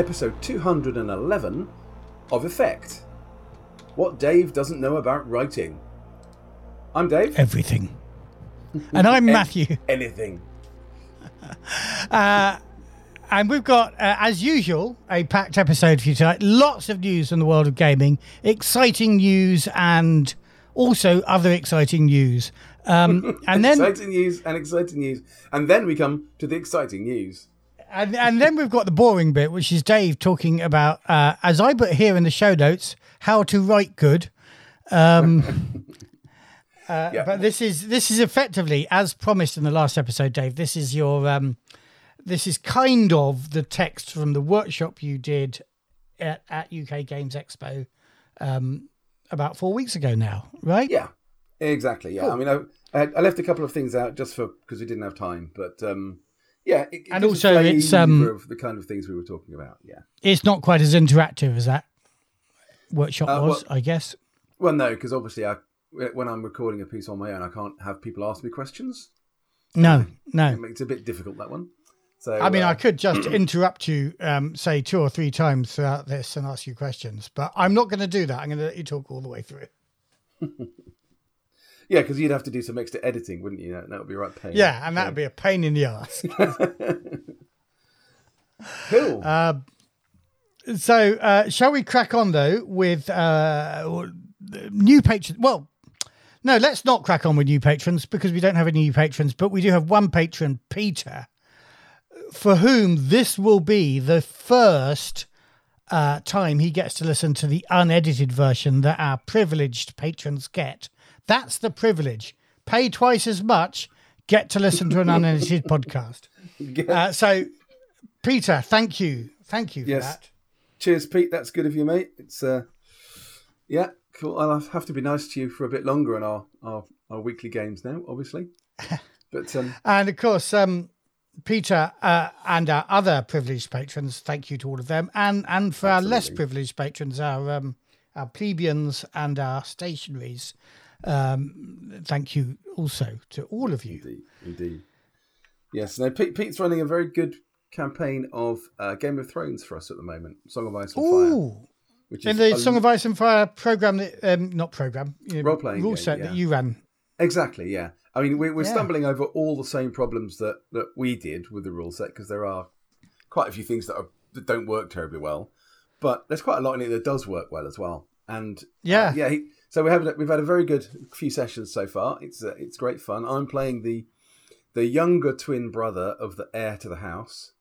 episode 211 of Effekt. What Dave doesn't know about writing. I'm Dave. Everything. And I'm Matthew. Anything. Uh, and we've got, uh, as usual, a packed episode for you tonight. Lots of news in the world of gaming, exciting news, and also other exciting news. Um, and then, exciting news and exciting news. And then we come to the exciting news. And, and then we've got the boring bit, which is Dave talking about, uh, as I put here in the show notes, how to write good. Um, uh, Yeah. But this is this is effectively, as promised in the last episode, Dave. This is your um, this is kind of the text from the workshop you did at, at UK Games Expo um, about four weeks ago now, right? Yeah, exactly. Yeah, I mean, I, I, I left a couple of things out just for because we didn't have time, but um, yeah, it, it And also it's, um, of the kind of things we were talking about. Yeah. It's not quite as interactive as that workshop Uh, was, well- I guess. Well, no, because obviously, I when I'm recording a piece on my own, I can't have people ask me questions. No, no. it's a bit difficult that one. So I mean, uh, I could just interrupt you, um, say two or three times throughout this and ask you questions, but I'm not going to do that. I'm going to let you talk all the way through. yeah, because you'd have to do some extra editing, wouldn't you? That, that would be right pain. Yeah, and that would be a pain in the ass. cool. Uh, so, uh, shall we crack on though with uh, new patrons? Well, no, let's not crack on with new patrons because we don't have any new patrons, but we do have one patron, Peter, for whom this will be the first uh, time he gets to listen to the unedited version that our privileged patrons get. That's the privilege. Pay twice as much, get to listen to an unedited podcast. Uh, so, Peter, thank you. Thank you for Yes. that. Cheers, Pete. That's good of you, mate. It's uh, yeah, cool. I'll have- have to be nice to you for a bit longer on our our, our weekly games now, obviously. But um, And of course, um, Peter uh, and our other privileged patrons, thank you to all of them. And and for our less privileged patrons, our um, our plebeians and our stationaries, um, thank you also to all of you. Indeed, indeed. Yes, Now, Pete, Pete's running a very good campaign of uh, Game of Thrones for us at the moment. Song of Ice and Fire, Ooh, which in the Song of Ice and Fire program, that, um, not program, you know, rule game, set yeah. that you ran. exactly yeah. I mean, we're, we're Yeah. stumbling over all the same problems that that we did with the rule set because there are quite a few things that are that don't work terribly well, but there's quite a lot in it that does work well as well. And Yeah. uh, yeah. He, so we have we've had a very good few sessions so far. It's uh, it's great fun. I'm playing the the younger twin brother of the heir to the house,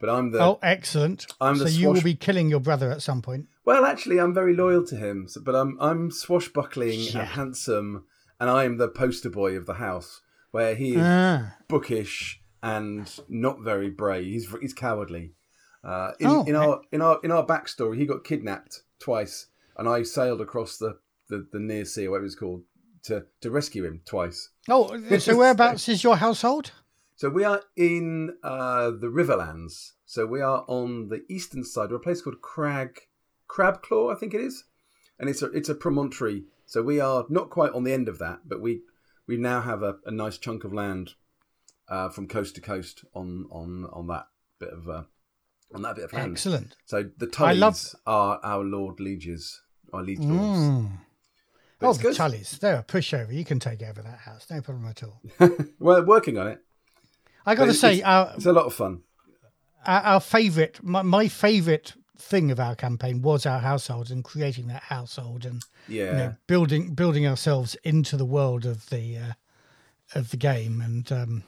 but I'm the oh, excellent! I'm so the you will be killing your brother at some point. Well, actually, I'm very loyal to him, so, but I'm I'm swashbuckling Yeah. and handsome, and I am the poster boy of the house, where he is Ah. bookish and not very brave. He's he's cowardly. Uh, in, Oh, in our in our in our backstory, he got kidnapped twice, and I sailed across the, the, the near sea, or whatever it's called, to to rescue him twice. Oh, so whereabouts is your household? So we are in uh, the Riverlands. So we are on the eastern side. We're a place called Crag Crabclaw, I think it is, and it's a it's a promontory. So we are not quite on the end of that, but we we now have a, a nice chunk of land uh, from coast to coast on on on that bit of uh, on that bit of land. Excellent. So the I Tullys love- are our lord lieges, our liege lords. Mm. But Oh, the good. Tullys. They're a pushover. You can take over that house. No problem at all. We're working on it. I got to say, it's- our, It's a lot of fun. our, our favourite, my, my favourite thing of our campaign was our household and creating that household and Yeah. you know, building building ourselves into the world of the uh, of the game. And um,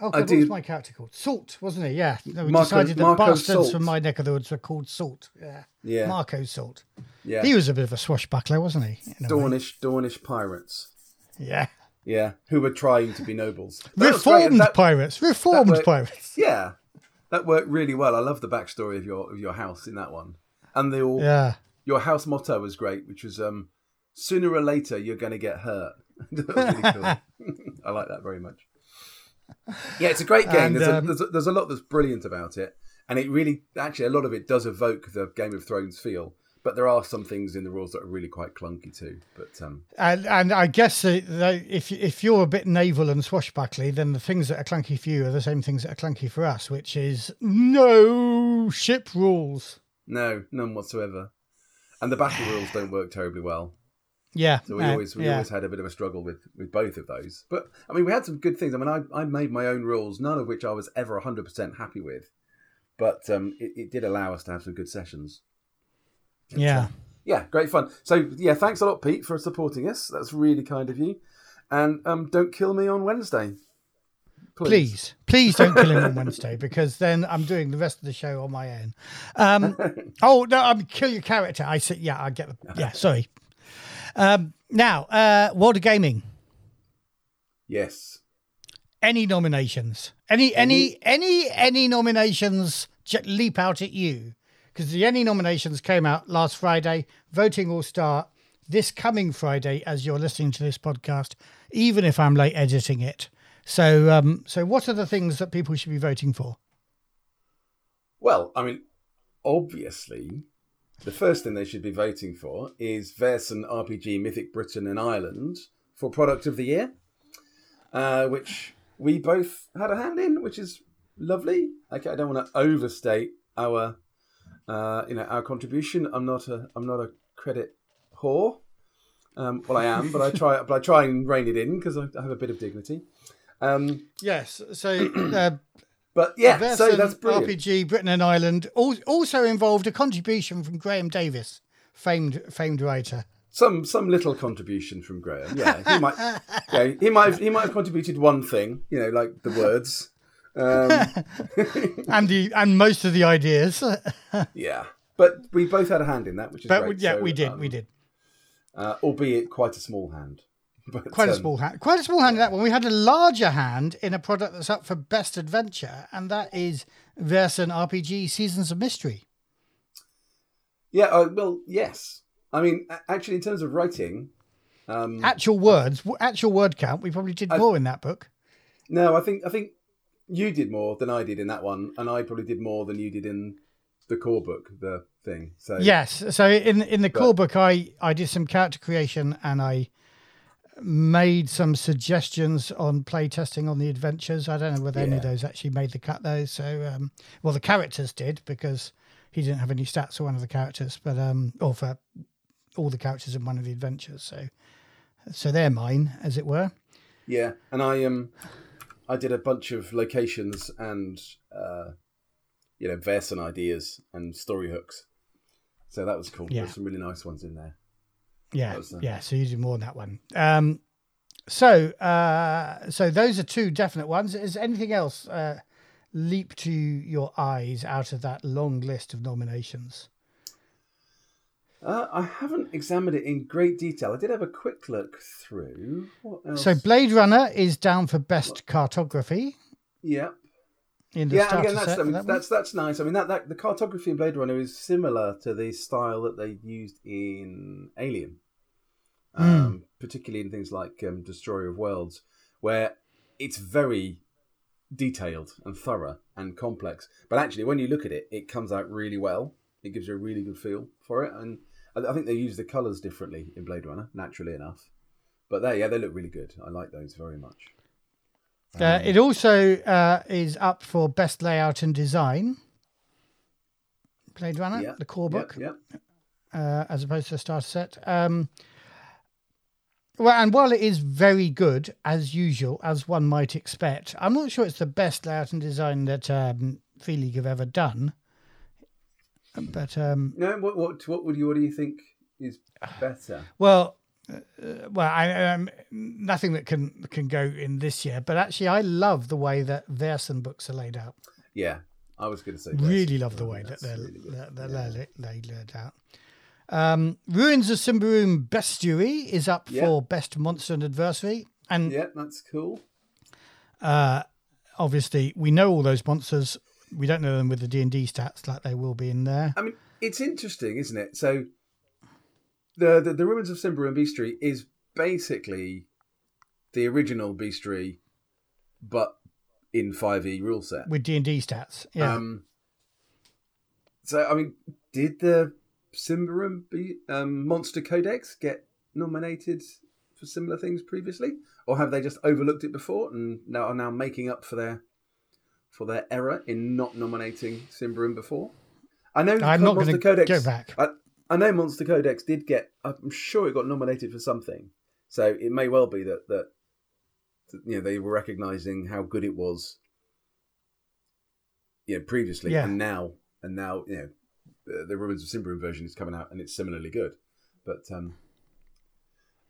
oh, God, what was my character called? Salt, wasn't he? Yeah. No, we Marco- decided that Marco bastards Salt. from my neck of the woods were called Salt. Yeah. Yeah. Marco Salt. Yeah. He was a bit of a swashbuckler, wasn't he? Dornish, Dornish pirates. Yeah. Yeah, who were trying to be nobles. That was great, and Reformed that- pirates. Reformed worked- pirates. Yeah, that worked really well. I love the backstory of your of your house in that one, and the all, Yeah. your house motto was great, which was um, "Sooner or later, you're going to get hurt." really cool. I like that very much. Yeah, it's a great game. And, there's, a, um, there's, a, there's a lot that's brilliant about it, and it really, actually, a lot of it does evoke the Game of Thrones feel. But there are some things in the rules that are really quite clunky too. But um, And and I guess that that if if you're a bit naval and swashbuckly, then the things that are clunky for you are the same things that are clunky for us, which is no ship rules. no, none whatsoever. And the battle rules don't work terribly well. Yeah, So we uh, always we yeah. always had a bit of a struggle with with both of those. But I mean, we had some good things. I mean, I I made my own rules, none of which I was ever hundred percent happy with, but um, it, it did allow us to have some good sessions. Yeah. Yeah, great fun. So yeah, thanks a lot, Pete, for supporting us. That's really kind of you. And um, don't kill me on Wednesday, Please, please don't kill him on Wednesday because then I'm doing the rest of the show on my own. Um, oh no, I'm kill your character. I said, yeah, I get. The, yeah, sorry. Um, now, uh, World of Gaming. Yes. Ennie nominations? Any any any any nominations? j- Leap out at you because the Ennie nominations came out last Friday. Voting will start this coming Friday as you're listening to this podcast, even if I'm late editing it. So, um, so what are the things that people should be voting for? Well, I mean, obviously, the first thing they should be voting for is Vaesen RPG Mythic Britain and Ireland for Product of the Year, uh, which we both had a hand in, which is lovely. Okay, I don't want to overstate our, uh, you know, our contribution. I'm not a, I'm not a credit whore. Um, well, I am, but I try, but I try and rein it in because I, I have a bit of dignity. Um, Yes. So, uh, but yeah, so that's brilliant. RPG Britain and Ireland also involved a contribution from Graham Davis, famed famed writer. some some little contribution from Graham. Yeah, he might. Yeah, he might. Have, he might have contributed one thing. You know, like the words. Um, and the and most of the ideas. yeah, but we both had a hand in that, which is but great. we, yeah, So, we did, um, we did. uh, albeit quite a small hand. But, Quite a um, small hand, quite a small hand in that one. We had a larger hand in a product that's up for best adventure, and that is Vaesen RPG Seasons of Mystery. Yeah. Uh, well, yes. I mean, actually, in terms of writing, um, Actual words, actual word count. We probably did more in that book. no, I think I think you did more than I did in that one, and I probably did more than you did in the core book, the thing. So Yes. So in in the core book, I I did some character creation and I made some suggestions on play testing on the adventures. I don't know whether any of those actually made the cut though. So um, well, the characters did because he didn't have any stats for one of the characters, but um, or for all the characters in one of the adventures. So so they're mine, as it were. Yeah, and I um, I did a bunch of locations and uh, you know, Vaesen ideas and story hooks. So that was cool. Yeah. There's some really nice ones in there. Yeah, was, uh, yeah. So you did more on that one. Um, so, uh, so those are two definite ones. Is anything else uh, leap to your eyes out of that long list of nominations? Uh, I haven't examined it in great detail. I did have a quick look through. What else? So, Blade Runner is down for best cartography yeah, in the yeah. Again, that's. I mean, that that's that's nice. I mean, that, that the cartography in Blade Runner is similar to the style that they used in Alien, um, particularly in things like um, Destroyer of Worlds, where it's very detailed and thorough and complex. But actually, when you look at it, it comes out really well. It gives you a really good feel for it, and I think they use the colours differently in Blade Runner, naturally enough. But they, yeah, they look really good. I like those very much. Uh, it also uh, is up for best layout and design. Blade Runner, Yeah, the core book. yeah. uh, as opposed to the starter set. Um, well, and while it is very good as usual, as one might expect, I'm not sure it's the best layout and design that um, Free League have ever done. But um, No, what what what would you what do you think is better? well, uh, well, I, um, nothing that can can go in this year. But actually, I love the way that Vaesen books are laid out. Yeah, I was going to say really love the way that they're, really they're, they're Yeah. laid, laid, laid out. Um, Ruins of Symbaroum Bestiary is up Yeah. for Best Monster and Adversary. And Yeah, that's cool. uh, obviously, we know all those monsters. We don't know them with the D&D stats like they will be in there. I mean, it's interesting, isn't it? So, the the, the ruins of Symbaroum Bestiary is basically the original Beastry, but in five E rule set. With D&D stats. Yeah. Um, so, I mean, did the Symbaroum be um, Monster Codex get nominated for similar things previously, or have they just overlooked it before and now are now making up for their for their error in not nominating Symbaroum before? I know I'm not Monster Codex. go back. I, I know Monster Codex did get. I'm sure it got nominated for something, so it may well be that that you know they were recognizing how good it was, you know, previously Yeah. and now and now you know the, the Ruins of Symbaroum version is coming out and it's similarly good, but um.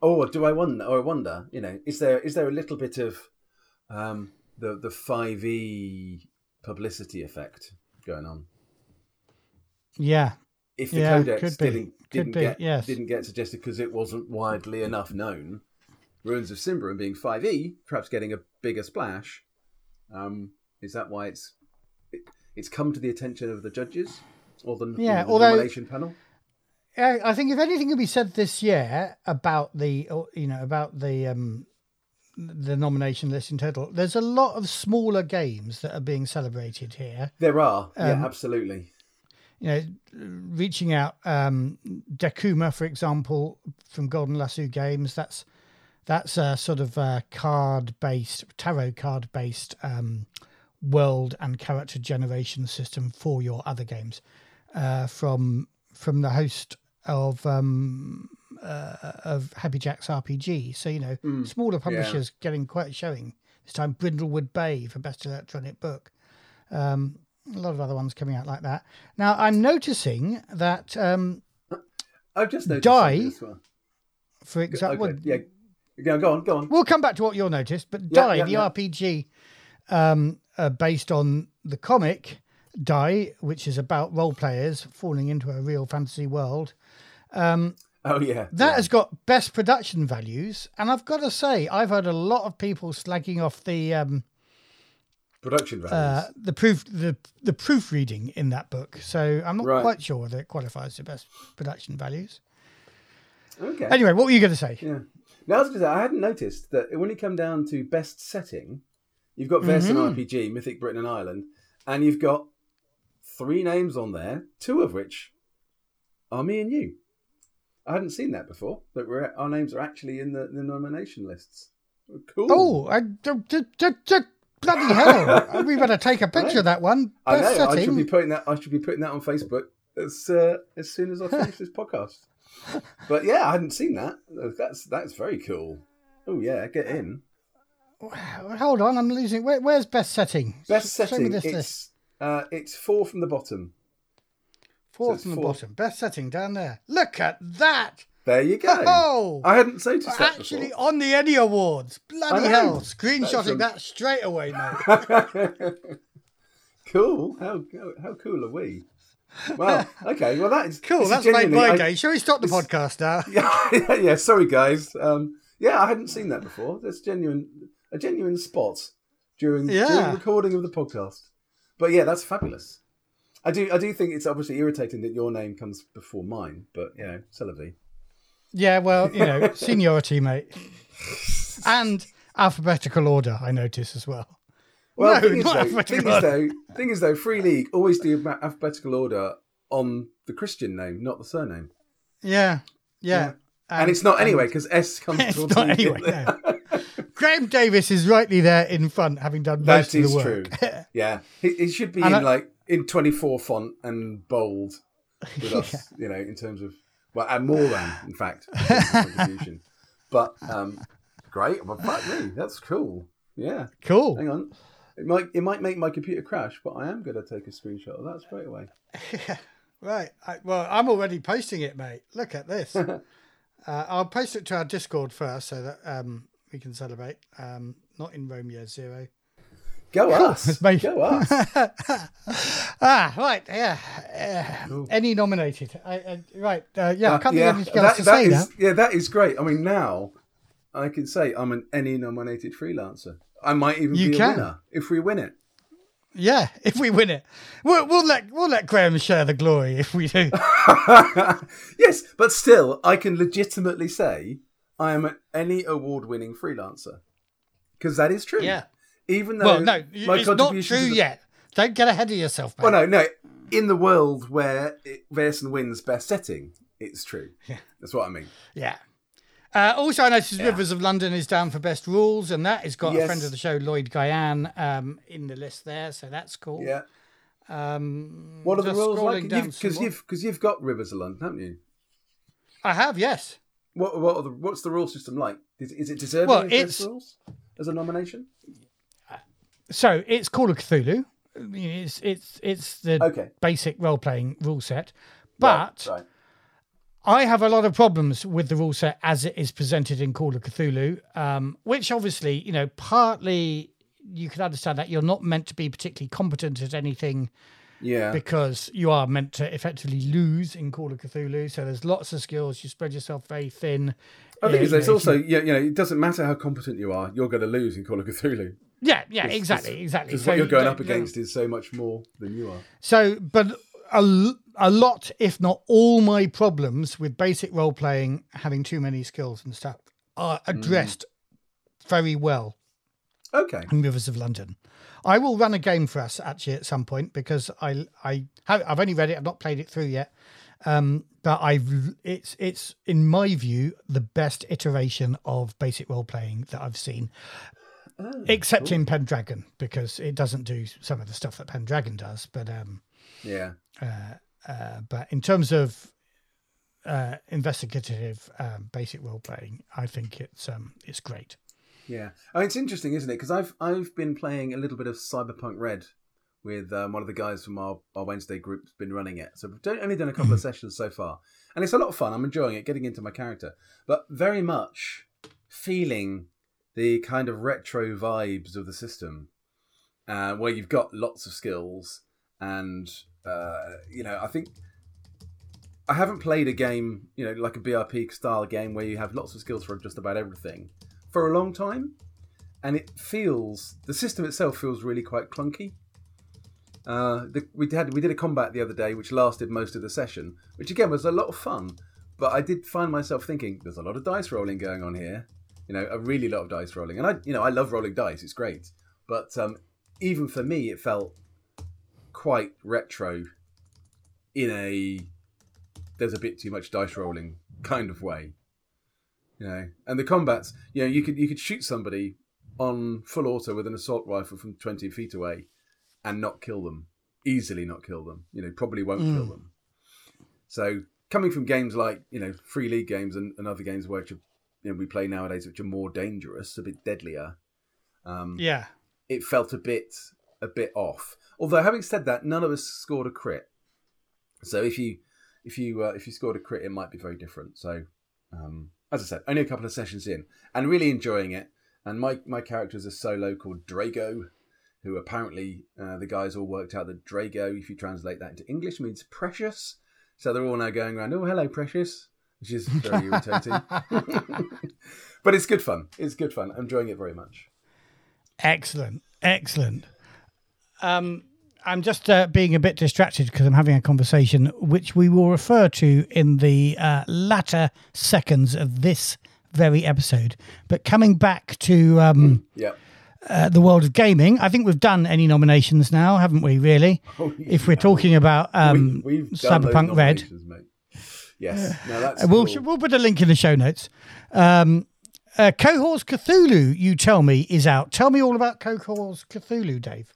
Oh, do I wonder? Or I wonder, you know, is there is there a little bit of um, the the five E publicity effect going on? Yeah. if the Yeah, codex didn't didn't be, get yes. didn't get suggested because it wasn't widely enough known, Ruins of Symbaroum being five E, perhaps getting a bigger splash. Um, is that why it's it, it's come to the attention of the judges or the, Yeah, the although- nomination panel? I think if anything can be said this year about the, you know, about the um, the nomination list in total, there's a lot of smaller games that are being celebrated here. There are, Um, yeah, absolutely. You know, reaching out, um, Dekuma, for example, from Golden Lasso Games. That's that's a sort of a card based, tarot card based um, world and character generation system for your other games uh, from from the host of um, uh, of Happy Jacks RPG. So you know, smaller publishers getting quite a showing this time. Brindlewood Bay for best electronic book. Um, a lot of other ones coming out like that. Now I'm noticing that, um, I've just noticed Die- something as well. for example, Okay, yeah, go, on, go on. We'll come back to what you'll notice, but Yeah, Die, yeah, the yeah. RPG um, uh, based on the comic Die, which is about role players falling into a real fantasy world, Oh yeah, that yeah. has got best production values. And I've got to say, I've heard a lot of people slagging off the um, production values. uh, the proof the the proofreading in that book. So I'm not Right. quite sure whether it qualifies the best production values. okay. Anyway, what were you going to say? Yeah. Now, I was going to say, I hadn't noticed that when you come down to best setting, you've got Vaesen Mm-hmm. RPG, Mythic Britain and Ireland, and you've got three names on there, two of which are me and you. I hadn't seen that before, that we're, our names are actually in the, the nomination lists. Cool. Oh, I, d- d- d- bloody hell! we better take a picture of that one. I know. Best I should be putting that. I should be putting that on Facebook as uh, as soon as I finish this podcast. But yeah, I hadn't seen that. That's that's very cool. Oh yeah, get in. Hold on, I'm losing. Where, where's best setting? Best setting. Show me setting. this list. Uh, it's four from the bottom. Fourth from the four. bottom. Best setting down there. Look at that. There you go. Oh, I hadn't noticed that actually before. on the Ennie Awards. Bloody hell! Screenshotting that straight away, mate. cool. How, how cool are we? Well, okay. Well, that is Cool. That's made my I- day. Shall we stop the podcast now? Yeah, yeah. Sorry, guys. Um, yeah, I hadn't seen that before. That's genuine, a genuine spot during, Yeah. during recording of the podcast. But yeah, that's fabulous. I do, I do think it's obviously irritating that your name comes before mine, but you know, Celebi. Yeah. Well, you know, seniority, mate, and alphabetical order. I notice as well. Well, No, thing, is, though, thing is though, thing is though, Free League always do alphabetical order on the Christian name, not the surname, Yeah. Yeah. and, it's not anyway because S comes. It's towards not anyway. No. Graham Davis is rightly there in front, having done most That of is the true. work. Yeah, he, he should be And in I- like in twenty four font and bold with us, you know, in terms of well, and more than in fact in terms of contribution. But um, great, well, fuck me, that's cool. Yeah, cool. hang on, it might it might make my computer crash, but I am going to take a screenshot of that straight away. Right. I, well, I'm already posting it, mate. Look at this. uh, I'll post it to our Discord first so that um, we can celebrate. Um, not in Romeo Zero. Go us, mate. go us. Ah, right. Yeah. Uh, Ennie nominated. I, I, right. Uh, yeah. I can't yeah, think of anything else that, to that say is yeah, that is great. I mean, now I can say I'm an Ennie nominated freelancer. I might even You be can. a winner if we win it. Yeah. If we win it, we'll, we'll let we'll let Graham share the glory if we do. yes, but still, I can legitimately say I am an Ennie award-winning freelancer because that is true. Yeah. Even though well, no, my it's not true the- yet. Don't get ahead of yourself, mate. Well, no, no. in the world where it, Vaesen wins best setting, it's true. Yeah. That's what I mean. Yeah. Uh, also, I noticed Yeah. Rivers of London is down for best rules, and that has got a friend of the show, Lloyd Gyan, um, in the list there, so that's cool. Yeah. Um, What are the rules like? Because more- you've because you've got Rivers of London, haven't you? I have, yes. What what are the, what's the rule system like? Is, is it deserving Well, of it's- rules as a nomination? So it's Call of Cthulhu. It's it's it's the Okay. basic role playing rule set, but right, right. I have a lot of problems with the rule set as it is presented in Call of Cthulhu, um, which obviously, you know, partly you can understand that you're not meant to be particularly competent at anything yeah, because you are meant to effectively lose in Call of Cthulhu. So there's lots of skills. You spread yourself very thin. I think it's, it's also you- yeah, you know, it doesn't matter how competent you are, you're going to lose in Call of Cthulhu. Yeah, yeah, exactly, exactly. Because So what you're going up against is so much more than you are. So, but a, a lot, if not all, my problems with basic role playing, having too many skills and stuff, are addressed very well Okay, in Rivers of London. I will run a game for us actually at some point because I I have, I've only read it. I've not played it through yet. Um, but I've it's it's in my view the best iteration of basic role playing that I've seen, Oh, except in Pendragon because it doesn't do some of the stuff that Pendragon does. But um, yeah, uh, but in terms of uh, investigative um, basic role playing, I think it's um, it's great. yeah. It's interesting, isn't it? Because I've I've been playing a little bit of Cyberpunk Red with um, one of the guys from our, our Wednesday group has been running it. So we've only done a couple of sessions so far, and it's a lot of fun. I'm enjoying it, getting into my character, but very much feeling the kind of retro vibes of the system, uh, where you've got lots of skills, and uh, you know, I think I haven't played a game, you know, like a BRP style game where you have lots of skills for just about everything for a long time, and it feels the system itself feels really quite clunky. Uh, the, we had we did a combat the other day which lasted most of the session, which again was a lot of fun. But I did find myself thinking, there's a lot of dice rolling going on here. You know, a really lot of dice rolling, and I, you know, I love rolling dice. It's great, but um, even for me, it felt quite retro in a there's a bit too much dice rolling kind of way. You know, and the combats, you know, you could you could shoot somebody on full auto with an assault rifle from twenty feet away and not kill them easily, not kill them. You know, probably won't kill Mm. them. So coming from games like you know free league games and, and other games which are, you know we play nowadays, which are more dangerous, a bit deadlier. Um, Yeah, it felt a bit a bit off. Although having said that, none of us scored a crit. So if you if you uh, if you scored a crit, it might be very different. So um, as I said, only a couple of sessions in, and really enjoying it. And my my character is a solo called Drago, who apparently uh, the guys all worked out that Drago, if you translate that into English, means precious. So they're all now going around, oh hello precious, which is very irritating. but it's good fun. It's good fun. I'm enjoying it very much. excellent, excellent. Um, I'm just uh, being a bit distracted because I'm having a conversation, which we will refer to in the uh, latter seconds of this very episode. But coming back to um, Yeah. uh, the world of gaming, I think we've done Ennie nominations now, haven't we? Really, Oh, if we're talking about um, we, have done those Cyberpunk Red. mate. Yes, no, that's Uh, We'll cool. we'll put a link in the show notes. Um, uh, Cohors Cthulhu, you tell me, is out. Tell me all about Cohors Cthulhu, Dave.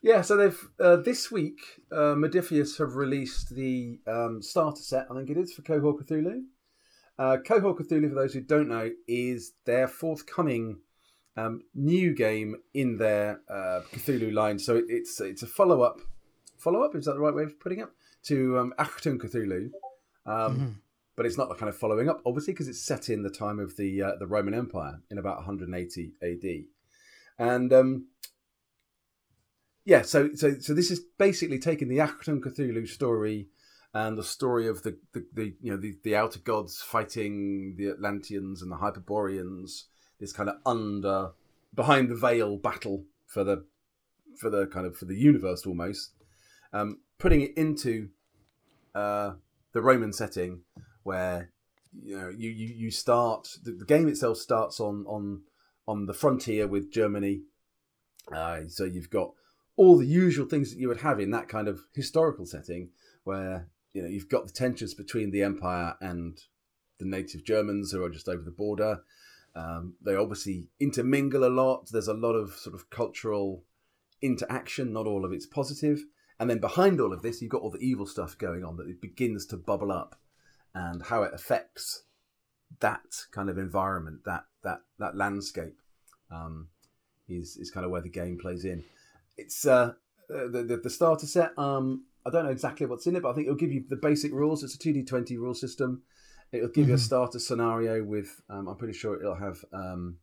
Yeah, so they've uh, this week uh, Modiphius have released the um, starter set. I think it is for Cohors Cthulhu. Uh, Cohors Cthulhu, for those who don't know, is their forthcoming um, new game in their uh, Cthulhu line. So it's it's a follow up. Follow up is that the right way of putting it to um, Achtung Cthulhu, um, but it's not the kind of following up, obviously, because it's set in the time of the uh, the Roman Empire in about 180 AD, and um, yeah, so so so this is basically taking the Achtung Cthulhu story and the story of the, the, the you know the, the outer gods fighting the Atlanteans and the Hyperboreans, this kind of under behind the veil battle for the for the kind of for the universe almost, um, putting it into uh, the Roman setting where you know you you, you start the, the game itself starts on on on the frontier with Germany. Uh, so you've got all the usual things that you would have in that kind of historical setting, where you know you've got the tensions between the empire and the native Germans who are just over the border. Um, they obviously intermingle a lot. There's a lot of sort of cultural interaction. Not all of it's positive. And then behind all of this, you've got all the evil stuff going on that it begins to bubble up, and how it affects that kind of environment, that that that landscape, um, is is kind of where the game plays in. It's uh, the, the the starter set. Um, I don't know exactly what's in it, but I think it'll give you the basic rules. It's a two d twenty rule system. It'll give mm-hmm. you a starter scenario with. Um, I'm pretty sure it'll have um,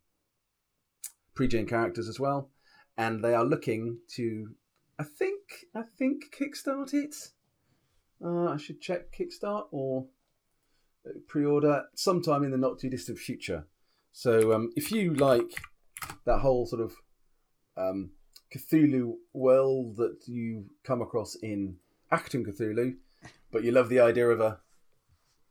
pre-gen characters as well, and they are looking to. I think I think kickstart it. Uh, I should check kickstart or pre-order sometime in the not too distant future. So um, if you like that whole sort of um, Cthulhu world that you come across in Achtung Cthulhu, but you love the idea of a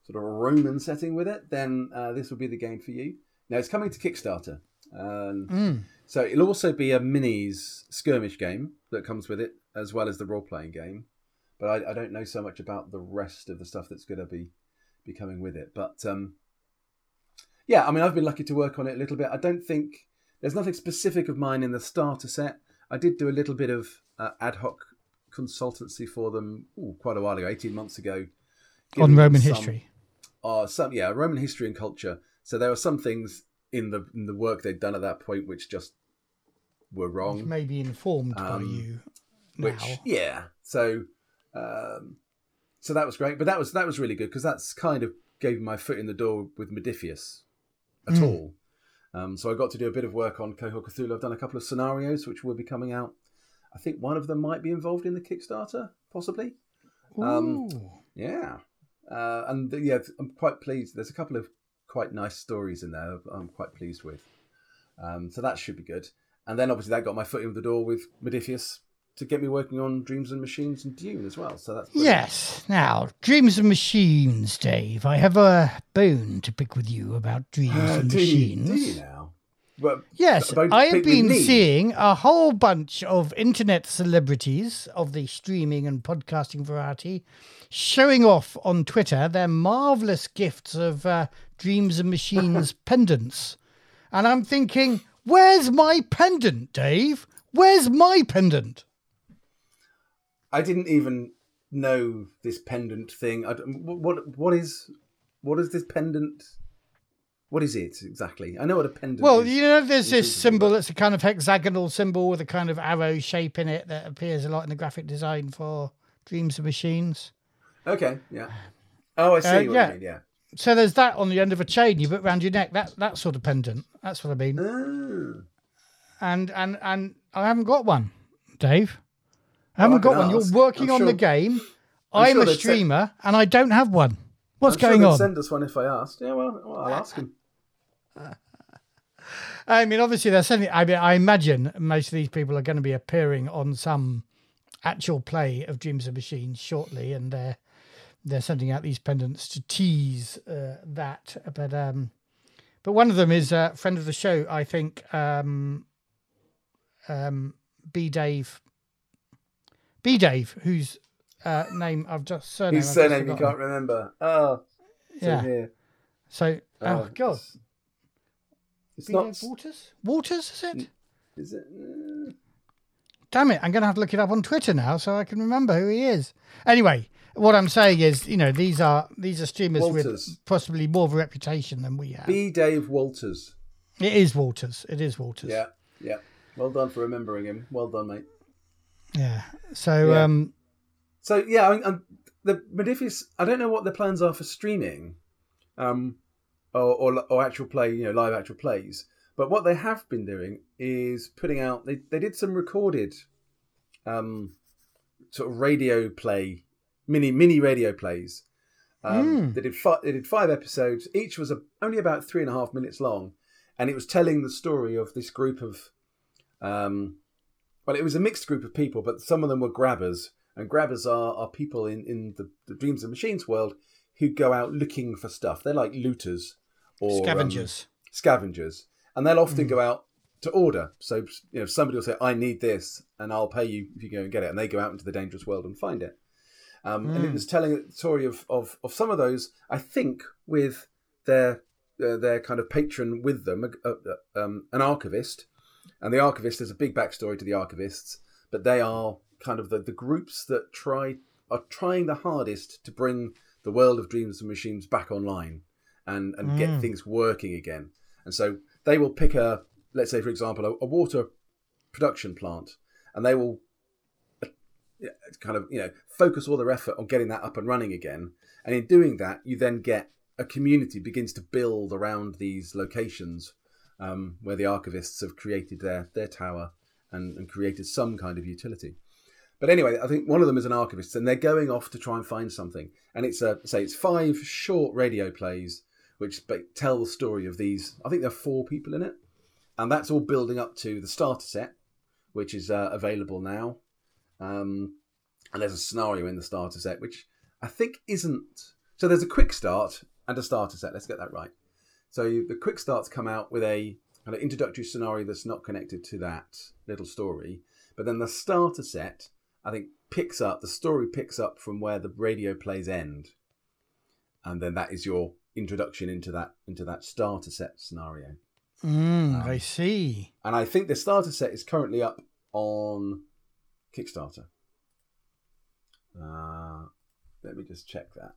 sort of a Roman setting with it, then uh, this will be the game for you. Now it's coming to Kickstarter. Um, mm. So it'll also be a minis skirmish game that comes with it, as well as the role playing game. But I, I, don't know so much about the rest of the stuff that's going to be be coming with it. But um, yeah, I mean, I've been lucky to work on it a little bit. I don't think there's nothing specific of mine in the starter set. I did do a little bit of uh, ad hoc consultancy for them ooh, quite a while ago, 18 months ago. On Roman some, history. Uh, some, yeah, Roman history and culture. So there were some things in the in the work they'd done at that point which just were wrong. Which may be informed um, by you. Now. Which, yeah. So um, so that was great. But that was that was really good because that's kind of gave my foot in the door with Modiphius at mm. all. Um, so I got to do a bit of work on Cohors Cthulhu. I've done a couple of scenarios which will be coming out. I think one of them might be involved in the Kickstarter, possibly. Um, yeah, uh, and yeah, I'm quite pleased. There's a couple of quite nice stories in there. I'm quite pleased with. Um, so that should be good. And then obviously that got my foot in the door with Modiphius to get me working on Dreams and Machines and Dune as well. So that's brilliant. yes. Now, Dreams and Machines, Dave. I have a bone to pick with you about Dreams uh, and do Machines. You, do you now? But, yes, I've been seeing a whole bunch of internet celebrities of the streaming and podcasting variety showing off on Twitter their marvelous gifts of uh, Dreams and Machines pendants. And I'm thinking, where's my pendant, Dave? Where's my pendant? I didn't even know this pendant thing. I, what what is what is this pendant? What is it exactly? I know what a pendant. Well, is. you know, there's this symbol. that's a kind of hexagonal symbol with a kind of arrow shape in it that appears a lot in the graphic design for Dreams of Machines. Okay, yeah. Oh, I see. Uh, yeah. Mean, yeah. So there's that on the end of a chain you put around your neck. That that sort of pendant. That's what I mean. Oh. And and and I haven't got one, Dave. I haven't got one. You're working I'm on sure, the game. I'm, I'm sure a streamer and I don't have one. What's I'm going sure on? Send us one if I asked. Yeah, well, well I'll ask him. I mean, obviously, they're sending. I mean, I imagine most of these people are going to be appearing on some actual play of Dreams of Machines shortly, and they're they're sending out these pendants to tease uh, that. But um, but one of them is a friend of the show, I think. Um, um, B Dave B Dave, whose uh, name I've just surname. His surname you can't remember. Oh, yeah. Here. So, oh, oh god, it's, not Waters. Waters is it? Is it? Uh... Damn it! I'm going to have to look it up on Twitter now so I can remember who he is. Anyway, what I'm saying is, you know, these are these are streamers Walters. with possibly more of a reputation than we have. B. Dave Walters. It is Walters. It is Walters. Yeah, yeah. Well done for remembering him. Well done, mate. Yeah. So, yeah. um, so yeah, I mean, the Modiphius. I don't know what the plans are for streaming, um, or, or, or actual play. You know, live actual plays. But what they have been doing is putting out. They they did some recorded, um, sort of radio play, mini mini radio plays. Um, mm. They did five. They did five episodes. Each was a, only about three and a half minutes long, and it was telling the story of this group of um, well, it was a mixed group of people, but some of them were grabbers, and grabbers are, are people in, in the, the Dreams and Machines world who go out looking for stuff. They're like looters or scavengers. Um, scavengers, and they'll often mm. go out to order. So you know, somebody will say, "I need this," and I'll pay you if you go and get it, and they go out into the dangerous world and find it. Um, mm. And it was telling the story of, of of some of those. I think with their uh, their kind of patron with them, uh, uh, um, an archivist, and the archivist. There's a big backstory to the archivists, but they are kind of the, the groups that try are trying the hardest to bring the world of dreams and machines back online and and mm. get things working again. And so they will pick a let's say for example a, a water production plant, and they will uh, kind of you know focus all their effort on getting that up and running again. And in doing that, you then get a community begins to build around these locations um, where the archivists have created their their tower and, and created some kind of utility. But anyway, I think one of them is an archivist, and they're going off to try and find something. And it's a say it's five short radio plays which tell the story of these. I think there are four people in it, and that's all building up to the starter set, which is uh, available now. Um, and there's a scenario in the starter set which I think isn't. So there's a quick start and a starter set. Let's get that right. So the quick starts come out with a kind of introductory scenario that's not connected to that little story, but then the starter set I think picks up the story picks up from where the radio plays end, and then that is your introduction into that into that starter set scenario. Mm, um, I see. And I think the starter set is currently up on Kickstarter. Uh, let me just check that.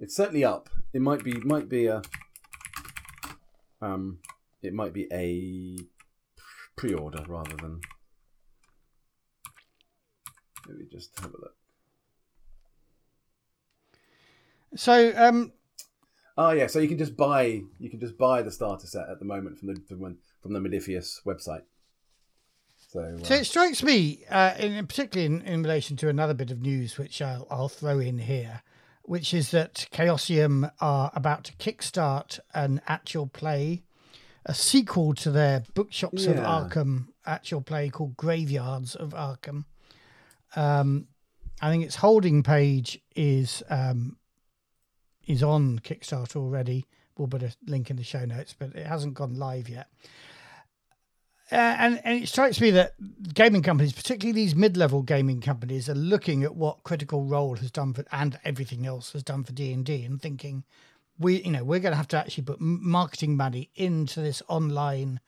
It's certainly up. It might be might be a um it might be a pre-order rather than let me just have a look. So, um, oh yeah, so you can just buy you can just buy the starter set at the moment from the from the Modiphius website. So, uh, so it strikes me, uh, in, particularly in, in relation to another bit of news, which I'll, I'll throw in here, which is that Chaosium are about to kickstart an actual play, a sequel to their Bookshops yeah. of Arkham actual play called Graveyards of Arkham. Um, I think its holding page is um, is on Kickstarter already. We'll put a link in the show notes, but it hasn't gone live yet. Uh, and, and it strikes me that gaming companies, particularly these mid-level gaming companies, are looking at what Critical Role has done for and everything else has done for D and D, and thinking, we, you know, we're going to have to actually put marketing money into this online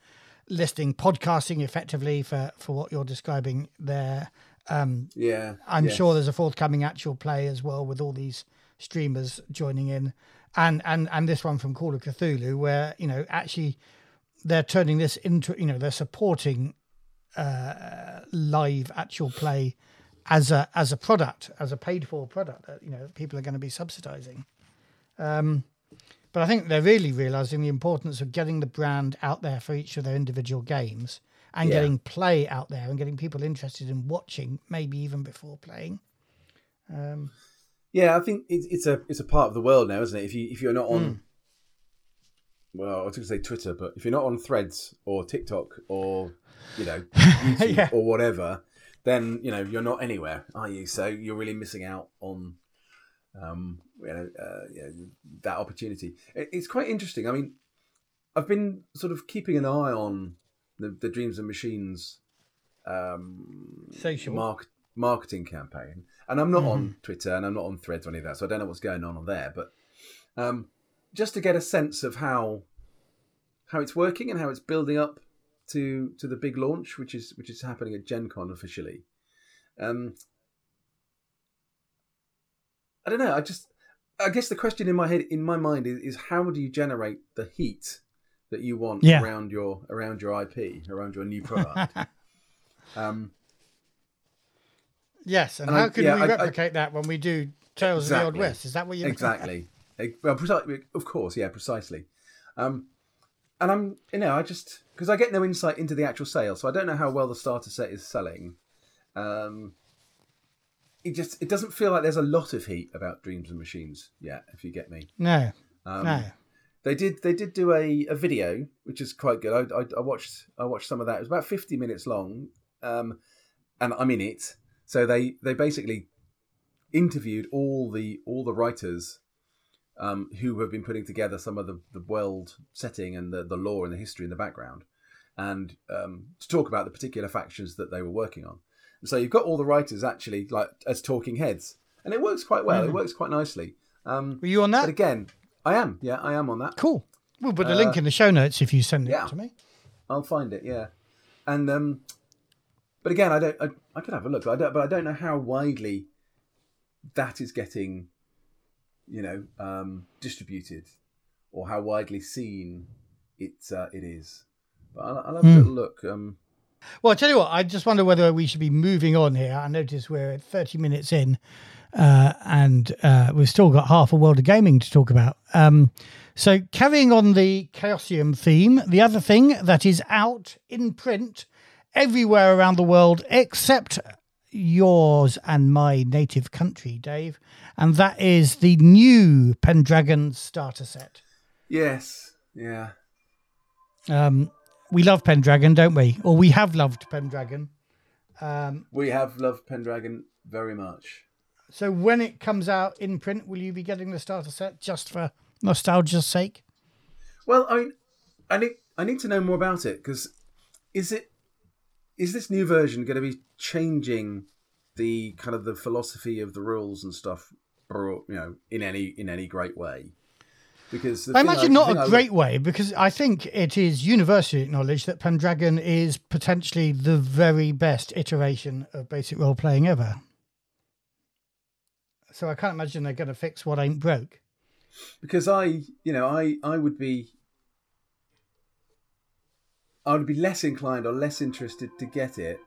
listing, podcasting effectively for for what you're describing there, um, yeah, I'm sure there's a forthcoming actual play as well with all these streamers joining in, and and and this one from Call of Cthulhu, where you know actually they're turning this into you know they're supporting uh, live actual play as a as a product as a paid for product that you know people are going to be subsidizing. Um, but I think they're really realizing the importance of getting the brand out there for each of their individual games and yeah. getting play out there and getting people interested in watching, maybe even before playing. Um, yeah, I think it's, it's a it's a part of the world now, isn't it? If you if you're not on, mm. well, I was going to say Twitter, but if you're not on Threads or TikTok or you know YouTube yeah. or whatever, then you know you're not anywhere, are you? So you're really missing out on um, you know, uh, know that opportunity. It, it's quite interesting. I mean, I've been sort of keeping an eye on the, the Dreams and Machines um. Mark, marketing campaign. And I'm not mm-hmm. on Twitter and I'm not on Threads or any of that, so I don't know what's going on on there. But um, just to get a sense of how how it's working and how it's building up to to the big launch, which is which is happening at Gen Con officially. Um, I don't know. I just I guess the question in my head in my mind is, is how do you generate the heat that you want yeah. around your around your IP, around your new product. um, yes, and, and how I, can yeah, we I, replicate that when we do Tales exactly, of the Old West? Is that what you exactly? well, precisely, of course, yeah, precisely. Um, and I'm, you know, I just because I get no insight into the actual sale, so I don't know how well the starter set is selling. Um, it just it doesn't feel like there's a lot of heat about Dreams and Machines yet, if you get me. No, um, no. They did. They did do a, a video, which is quite good. I, I, I watched. I watched some of that. It was about fifty minutes long, um, and I'm in it. So they they basically interviewed all the all the writers um, who have been putting together some of the, the world setting and the, the lore and the history in the background. and um, to talk about the particular factions that they were working on. And so you've got all the writers actually like as talking heads, and it works quite well. Mm. It works quite nicely. Um, Were you on that? But again, I am. Yeah, I am on that. Cool. We'll put a uh, link in the show notes if you send it yeah, to me. I'll find it. Yeah, and um, but again, I don't. I, I could have a look, but I don't. But I don't know how widely that is getting, you know, um, distributed, or how widely seen it uh, it is. But I'll, I'll have mm. a hmm. look. Um, well, I tell you what, I just wonder whether we should be moving on here. I notice we're at 30 minutes in, uh, and uh, we've still got half a world of gaming to talk about. Um, so, carrying on the Chaosium theme, the other thing that is out in print everywhere around the world except yours and my native country, Dave, and that is the new Pendragon starter set. Yes, yeah. Um, we love Pendragon, don't we? Or we have loved Pendragon. Um, we have loved Pendragon very much. So when it comes out in print, will you be getting the starter set just for nostalgia's sake? Well, I mean, I need I need to know more about it because is it is this new version going to be changing the kind of the philosophy of the rules and stuff, or you know, in any in any great way? Because I imagine I, not a great way, because I think it is universally acknowledged that Pendragon is potentially the very best iteration of basic role playing ever. So I can't imagine they're going to fix what ain't broke. Because I, you know, I I would be I would be less inclined or less interested to get it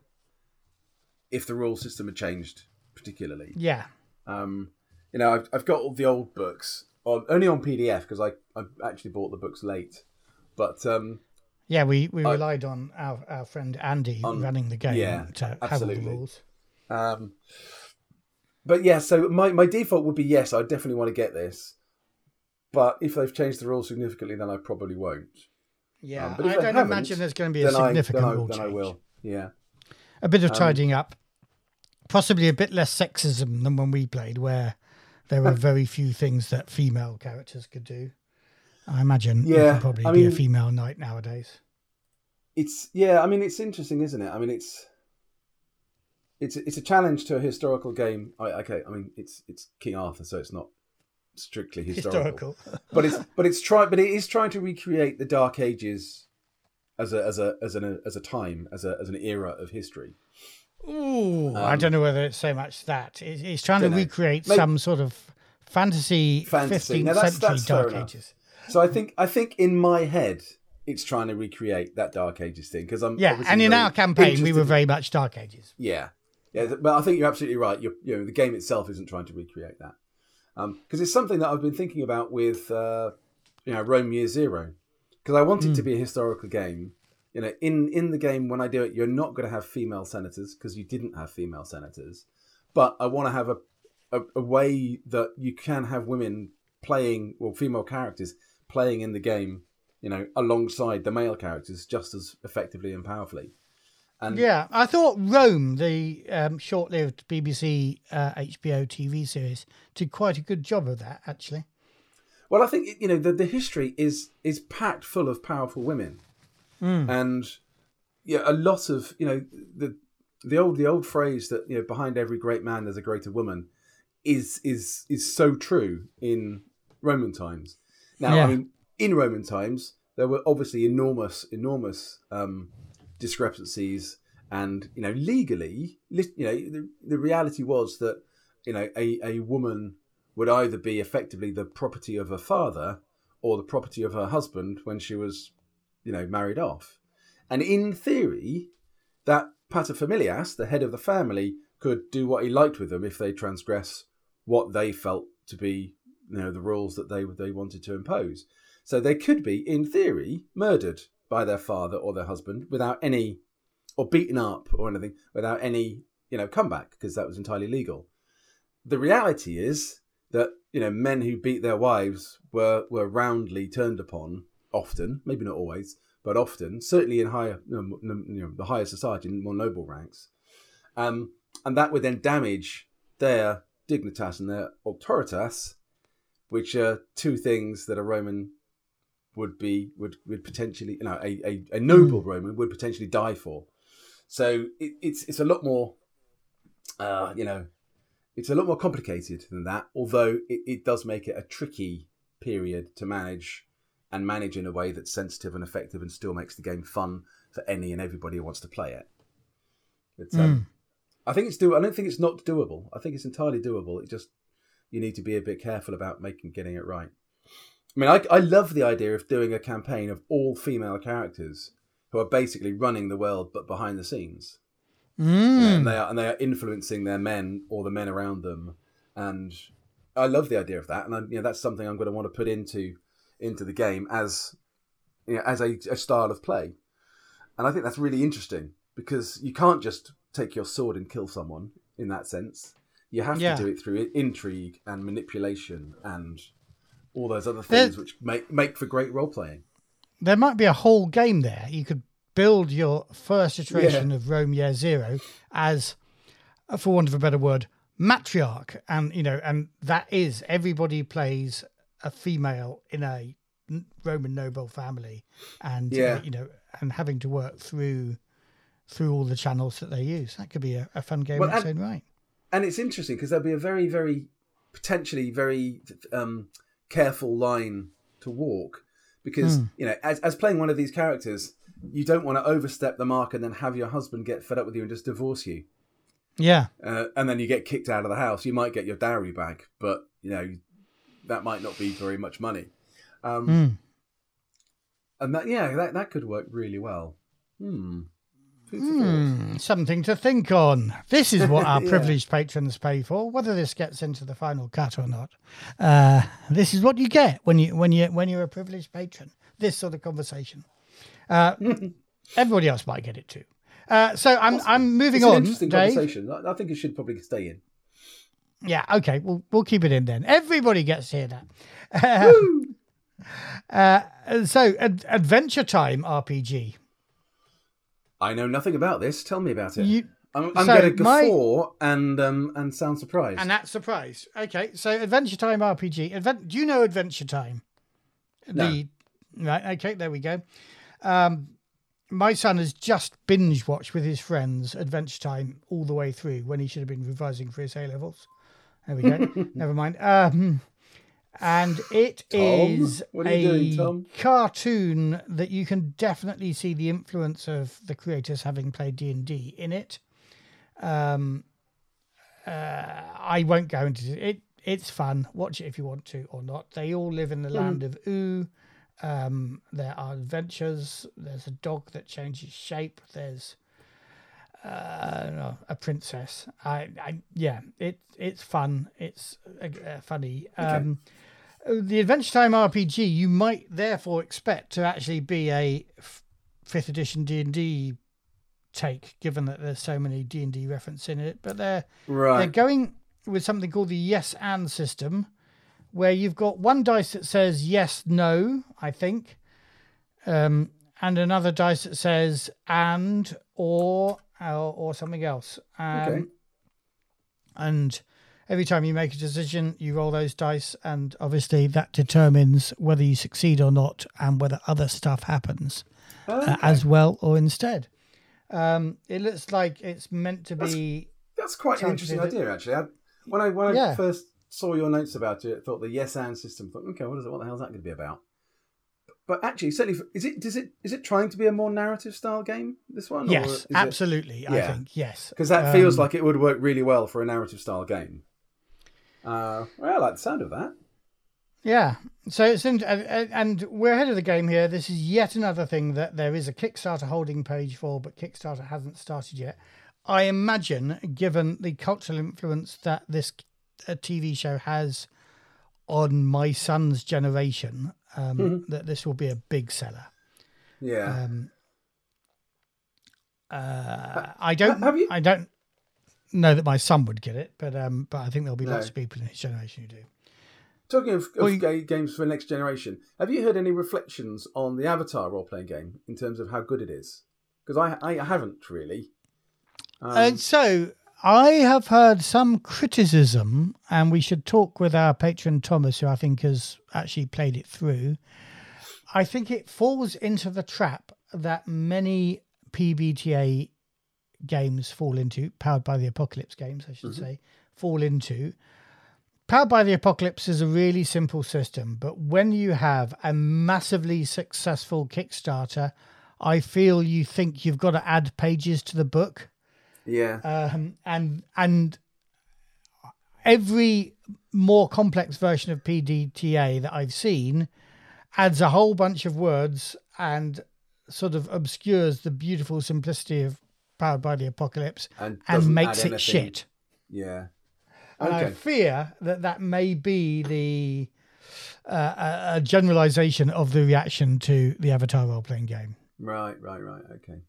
if the rule system had changed, particularly. Yeah. Um, you know, I've, I've got all the old books on only on PDF because I, I actually bought the books late, but um, yeah, we, we I, relied on our, our friend Andy on, running the game yeah, to absolutely. have all the rules. Um, but yeah, so my, my default would be yes, I definitely want to get this. But if they've changed the rules significantly, then I probably won't. Yeah, um, I don't imagine there's going to be a significant I, then I, then change. I will. Yeah, a bit of um, tidying um, up, possibly a bit less sexism than when we played, where there were very few things that female characters could do. I imagine yeah, probably I be a female knight nowadays. It's yeah, I mean it's interesting, isn't it? I mean it's it's it's a challenge to a historical game. I, okay, I mean it's it's King Arthur, so it's not strictly historical, historical. but it's but it's try but it is trying to recreate the Dark Ages as a as a as an as a time as a as an era of history. Ooh, um, I don't know whether it's so much that it's trying to know. recreate Maybe, some sort of fantasy, fantasy. 15th now that's, century that's Dark Ages. So I think I think in my head it's trying to recreate that Dark Ages thing because I'm yeah, and in our campaign we were very much Dark Ages. Yeah, yeah, but I think you're absolutely right. You're, you know, the game itself isn't trying to recreate that because um, it's something that I've been thinking about with uh, you know Rome Year Zero because I want it mm. to hmm. be a historical game you know, in in the game when I do it, you're not going to have female senators because you didn't have female senators. But I want to have a, a, a way that you can have women playing, well, female characters playing in the game, you know, alongside the male characters just as effectively and powerfully. And yeah, I thought Rome, the um, short-lived BBC uh, HBO TV series, did quite a good job of that. Actually. Well, I think you know the, the history is is packed full of powerful women mm. and yeah, a lot of you know the the old the old phrase that you know behind every great man there's a greater woman is is is so true in Roman times. Now, yeah. I mean, in Roman times there were obviously enormous enormous um, discrepancies, and you know legally, you know the, the reality was that you know a, a woman would either be effectively the property of her father or the property of her husband when she was you know, married off. And in theory, that paterfamilias, the head of the family, could do what he liked with them if they transgress what they felt to be, you know, the rules that they they wanted to impose. So they could be, in theory, murdered by their father or their husband without any, or beaten up or anything, without any, you know, comeback because that was entirely legal. The reality is that you know men who beat their wives were were roundly turned upon often, maybe not always, but often, certainly in higher, you know, the higher society, in more noble ranks, um, and that would then damage their dignitas and their autoritas, which are two things that a Roman would be would would potentially you know a a, a noble Roman would potentially die for. So it, it's it's a lot more, uh, you know, it's a lot more complicated than that. Although it, it does make it a tricky period to manage and manage in a way that's sensitive and effective and still makes the game fun for any and everybody who wants to play it. It's, um, I think it's do. I don't think it's not doable. I think it's entirely doable. It just you need to be a bit careful about making getting it right. I mean, I, I love the idea of doing a campaign of all female characters who are basically running the world but behind the scenes. Mm. And they are and they are influencing their men or the men around them. And I love the idea of that. And I, you know, that's something I'm going to want to put into into the game as you know, as a, a style of play. And I think that's really interesting because you can't just take your sword and kill someone in that sense. You have Yeah. to do it through intrigue and manipulation and all those other There- things which make make for great role playing. there might be a whole game there. You could build your first iteration of Rome Year Zero as, for want of a better word, matriarch, and you know, and that is everybody plays a female in a Roman noble family, and uh, Yeah. you know, and having to work through through all the channels that they use. That could be a, a fun game Well, in its and- own right. and it's interesting because there'll be a very, very potentially very um, careful line to walk because Hmm. you know, as, as playing one of these characters, you don't want to overstep the mark and then have your husband get fed up with you and just divorce you, Yeah, uh, and then you get kicked out of the house. You might get your dowry back, but you know that might not be very much money. Um, Hmm. And that, yeah, that that could work really well. Hmm. Food for thought. Hmm, something to think on. This is what our Yeah. privileged patrons pay for. Whether this gets into the final cut or not, uh, this is what you get when you when you when you're a privileged patron. This sort of conversation. Uh, everybody else might get it too. Uh, so I'm I'm moving on, interesting Dave. conversation. I, I think it should probably stay in. Yeah, okay, we'll we'll keep it in then. Everybody gets to hear that. uh, so ad- Adventure Time RPG. I know nothing about this. Tell me about it. You I'm, I'm So, going to my- guffaw and um, and sound surprised. And that's surprise. Okay, so Adventure Time RPG. Advent, do you know Adventure Time? No. The right. Okay, there we go. Um, my son has just binge watched with his friends Adventure Time all the way through when he should have been revising for his A levels. There we go. Never mind. Um, and it is Tom? Are a doing, cartoon that you can definitely see the influence of the creators having played D and D in it. Um, uh, I won't go into it. It's fun. Watch it if you want to or not. They all live in the land of Ooo. Um, there are adventures. There's a dog that changes shape. There's uh, no, a princess. I, I, yeah, it it's fun. It's uh, funny. Um, the Adventure Time RPG, you might therefore expect to actually be a f- fifth edition D and D take, given that there's so many D and D reference in it. But they're they're going with something called the yes and system, where you've got one dice that says yes, no, I think, um, and another dice that says and or or, or something else. Um, Okay. And every time you make a decision, you roll those dice, and obviously that determines whether you succeed or not, and whether other stuff happens uh, as well or instead. Um, it looks like it's meant to be. That's quite an interesting idea, actually. I, when I when I Yeah. first saw your notes about it, I thought the yes and system. Thought, okay, what is it? What the hell is that going to be about? But actually, certainly, is it? Does it? Is it trying to be a more narrative style game? This one? Yes, absolutely. I Yeah. think yes, Because that feels Um, like it would work really well for a narrative style game. Uh, well, I like the sound of that. Yeah. So it's in, and we're ahead of the game here. This is yet another thing that there is a Kickstarter holding page for, but Kickstarter hasn't started yet. I imagine, given the cultural influence that this uh, TV show has on my son's generation, um, Mm-hmm. that this will be a big seller. Yeah. Um, uh, I don't. have you- I don't know that my son would get it, but um, but I think there'll be No. lots of people in his generation who do. Talking of, of well, you- games for the next generation, have you heard any reflections on the Avatar role playing game in terms of how good it is? Because I, I haven't really. Um, Uh, so I have heard some criticism, and we should talk with our patron Thomas, who I think has actually played it through. I think it falls into the trap that many PBTA games fall into, powered by the Apocalypse games, I should mm-hmm. say, fall into. Powered by the Apocalypse is a really simple system, but when you have a massively successful Kickstarter, I feel you think you've got to add pages to the book Yeah. um, and and every more complex version of PBTA that I've seen adds a whole bunch of words and sort of obscures the beautiful simplicity of Powered by the Apocalypse and and makes it shit. Yeah. And I fear that that may be the uh, a, a generalization of the reaction to the Avatar role playing game. Right, right, right. Okay.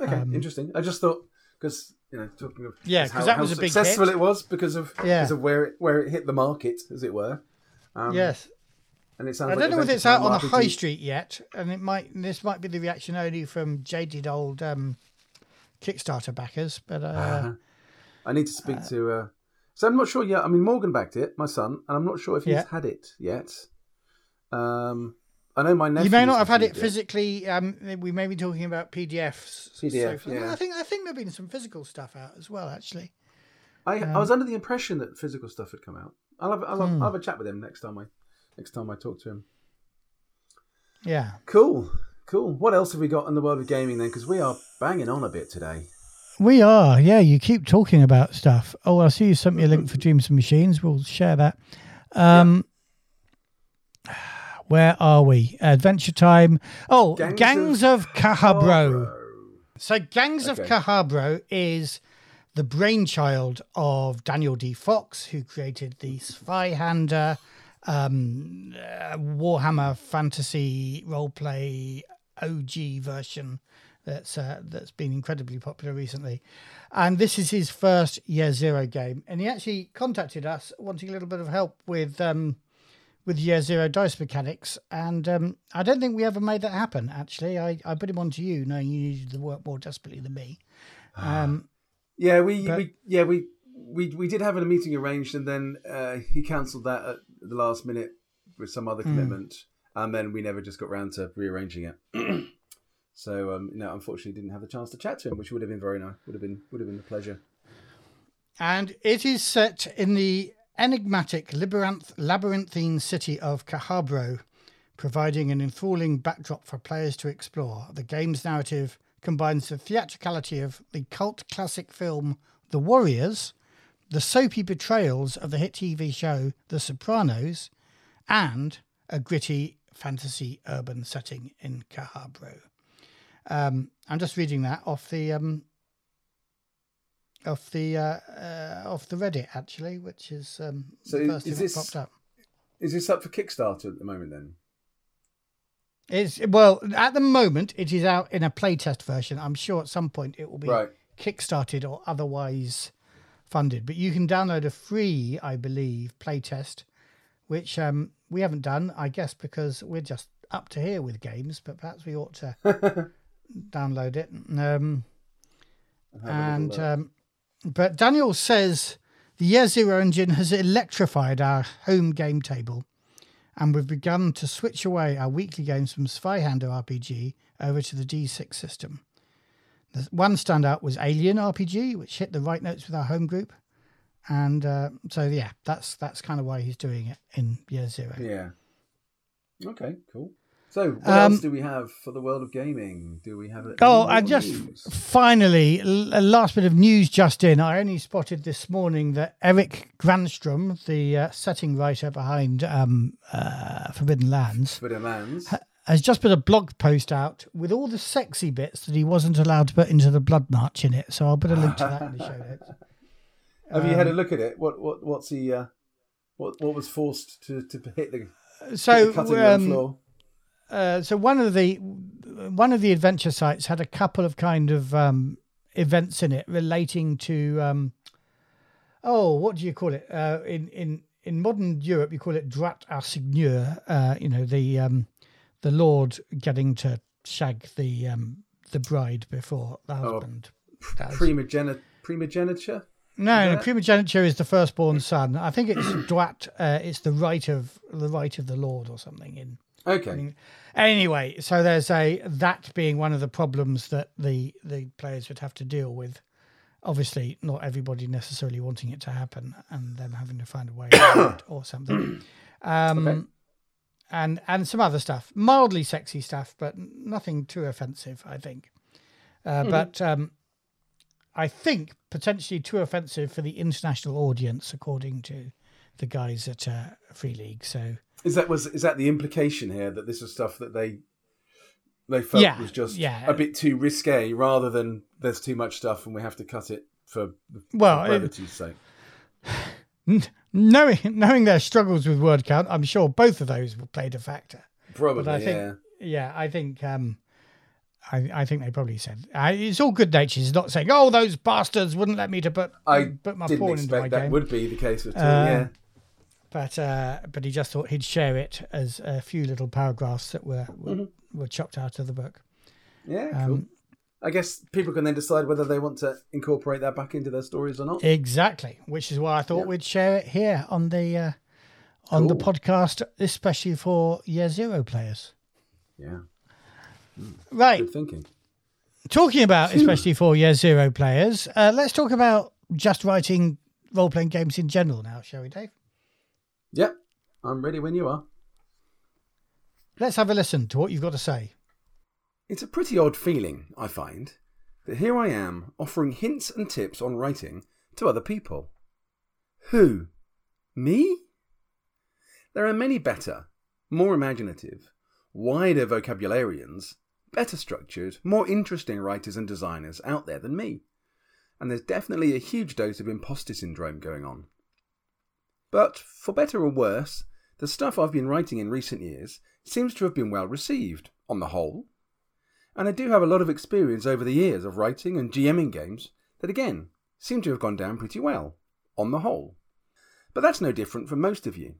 Okay, Um, interesting. I just thought because you know talking of Yeah, because that how was a big successful hit. it was because of Yeah. because of where it where it hit the market, as it were. Um, yes. and it sounds. I like don't know if it's out on the high street yet, and it might. This might be the reaction only from jaded old um, Kickstarter backers, but uh, Uh-huh. I need to speak to. Uh, so I'm not sure yet. I mean, Morgan backed it, my son, and I'm not sure if he's Yeah. had it yet. Um, I know my nephew. you may not have had it physically. Um, we may be talking about PDFs. PDF, far. yeah. I think I think there've been some physical stuff out as well. Actually, I, I Um, was under the impression that physical stuff had come out. I'll have, I'll, Hmm. I'll have a chat with him next time I next time I talk to him. yeah. Cool, cool. What else have we got in the world of gaming then? Because we are banging on a bit today. We are, yeah. You keep talking about stuff. Oh, I see you sent me a link for Dreams and Machines. We'll share that. Um, Where are we? Adventure Time. Oh, Gangs Gangs, of of, Kahabro. Oh, So, Gangs of Kahabro is the brainchild of Daniel D. Fox, who created the Zweihander um, uh, Warhammer Fantasy roleplay OG version that's uh, that's been incredibly popular recently. And this is his first Year Zero game, and he actually contacted us wanting a little bit of help with. Um, with Year Zero dice mechanics, and um, I don't think we ever made that happen. Actually, I, I put him on to you, knowing you needed the work more desperately than me. Um, Yeah, we, But- we yeah we, we we did have a meeting arranged, and then uh, he cancelled that at the last minute with some Hmm. other commitment, and then we never just got round to rearranging it. so um, you know, unfortunately, didn't have the chance to chat to him, which would have been very nice. Would have been would have been a pleasure. and it is set in the enigmatic labyrinth, labyrinthine city of Kahabro, providing an enthralling backdrop for players to explore. The game's narrative combines the theatricality of the cult classic film The Warriors, the soapy betrayals of the hit TV show The Sopranos, and a gritty fantasy urban setting in Kahabro. Um, I'm just reading that off the um, off the uh, uh, off the Reddit actually, which is um, So the first is thing this- popped up. Is this up for Kickstarter at the moment? Then It's well at the moment it is out in a playtest version. I'm sure at some point it will be Right. kickstarted or otherwise funded. But you can download a free, I believe, playtest, which um, we haven't done, I guess, because we're just up to here with games. But perhaps we ought to download it. Um, and um, but Daniel says the Year Zero engine has electrified our home game table, and we've begun to switch away our weekly games from Zweihander RPG over to the D6 system. The one standout was Alien RPG, which hit the right notes with our home group, and uh, so yeah, that's that's kind of why he's doing it in Year Zero. yeah. Okay, cool. So what Um, else do we have for the world of gaming? Do we have? any Oh, and just news? finally, a last bit of news just in. I only spotted this morning that Erik Granstrom, the uh, setting writer behind um, uh, Forbidden Lands, for the lands. has just put a blog post out with all the sexy bits that he wasn't allowed to put into the Bloodmarch in it. So I'll put a link to that in the show notes. Have you had a Um, look at it? What what what's he? Uh, what what was forced to, to hit the, hit the So, cutting room um, floor? Uh, so one of the one of the adventure sites had a couple of kind of um, events in it relating to um, oh, what do you call it? Uh, in in in modern Europe, you call it droit à seigneur. Uh, you know the um, the lord getting to shag the um, the bride before the husband. does. Primogeni- primogeniture. No, no, primogeniture is the firstborn son. I think it's droit. Uh, it's the right of the right of the lord or something in Okay. Anyway, so there's a that being one of the problems that the the players would have to deal with. Obviously, not everybody necessarily wanting it to happen, and them having to find a way out or something. Um, Okay. and and some other stuff, mildly sexy stuff, but nothing too offensive, I think. Uh, But um, I think potentially too offensive for the international audience, according to the guys at uh, Free League. So Is that was is that the implication here that this is stuff that they they felt Yeah, was just yeah. a bit too risque, rather than there's too much stuff and we have to cut it for, Well, it- brevity's sake. knowing knowing their struggles with word count, I'm sure both of those played a factor. Probably, But I think, yeah. yeah, I think, um, I, I think they probably said uh, it's all good natured. It's not saying, "Oh, those bastards wouldn't let me to put I put my didn't porn into my expect that game." would be the case at all. Uh, yeah, But uh, but he just thought he'd share it as a few little paragraphs that were were, Mm-hmm. were chopped out of the book. yeah, cool. Um, I guess people can then decide whether they want to incorporate that back into their stories or not. Exactly, which is why I thought Yeah. we'd share it here on the uh, on the podcast, especially for year zero players. Yeah, Right. good thinking. Talking about especially for year zero players, uh, let's talk about just writing role playing games in general now, shall we, Dave? Yep, I'm ready when you are. Let's have a listen to what you've got to say. It's a pretty odd feeling, I find, that here I am offering hints and tips on writing to other people. Who? Me? There are many better, more imaginative, wider vocabularians, better structured, more interesting writers and designers out there than me, and there's definitely a huge dose of imposter syndrome going on. But, for better or worse, the stuff I've been writing in recent years seems to have been well received, on the whole, and I do have a lot of experience over the years of writing and GMing games that, again, seem to have gone down pretty well, on the whole. But that's no different from most of you.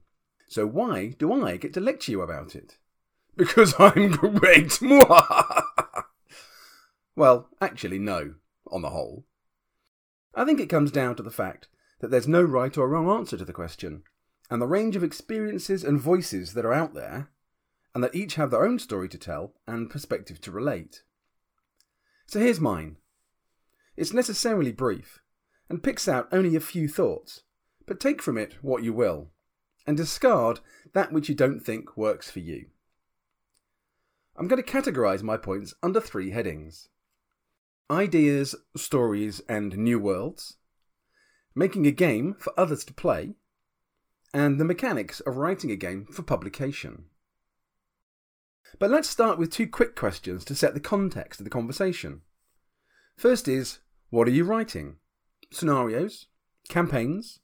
So why do I get to lecture you about it? Because I'm great! well, actually, no, on the whole. I think it comes down to the fact that there's no right or wrong answer to the question, and the range of experiences and voices that are out there and that each have their own story to tell and perspective to relate. So here's mine. It's necessarily brief and picks out only a few thoughts, but take from it what you will and discard that which you don't think works for you. I'm going to categorise my points under three headings ideas, stories, and new worlds, making a game for others to play, and the mechanics of writing a game for publication. But let's start with two quick questions to set the context of the conversation. First is what are you writing? Scenarios? Campaigns?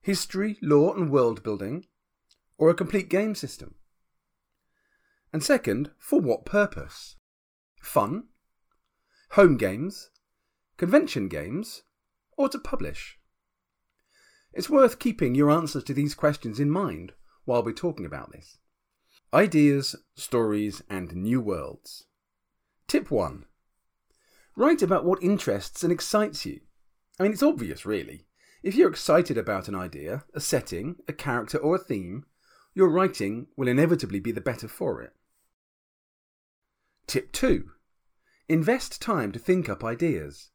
History, lore, and world building? Or a complete game system? And second, for what purpose? Fun? Home games? Convention games? Or to publish? It's worth keeping your answers to these questions in mind while we're talking about this. Ideas, stories, and new worlds. Tip 1. Write about what interests and excites you. I mean, it's obvious, really. If you're excited about an idea, a setting, a character, or a theme, your writing will inevitably be the better for it. Tip 2. Invest time to think up ideas.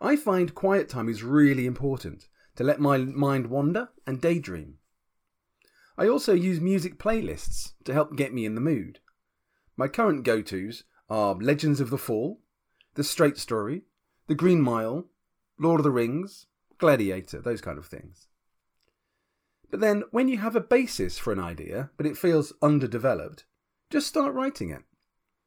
I find quiet time is really important to let my mind wander and daydream. I also use music playlists to help get me in the mood. My current go tos are Legends of the Fall, The Straight Story, The Green Mile, Lord of the Rings, Gladiator, those kind of things. But then, when you have a basis for an idea, but it feels underdeveloped, just start writing it.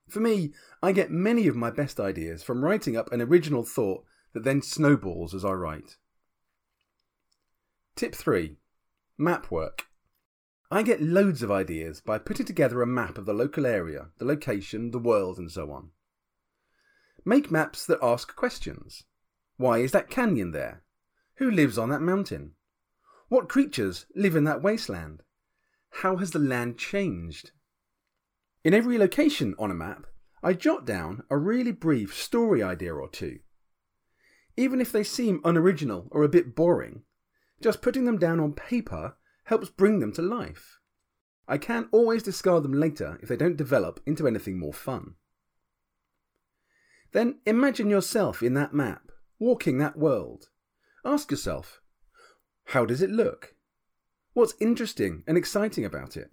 For me, I get many of my best ideas from writing up an original thought that then snowballs as I write. Tip 3 Map work. I get loads of ideas by putting together a map of the local area, the location, the world, and so on. Make maps that ask questions. Why is that canyon there? Who lives on that mountain? What creatures live in that wasteland? How has the land changed? In every location on a map, I jot down a really brief story idea or two. Even if they seem unoriginal or a bit boring, just putting them down on paper helps bring them to life. I can always discard them later if they don't develop into anything more fun. Then imagine yourself in that map, walking that world. Ask yourself, how does it look? What's interesting and exciting about it?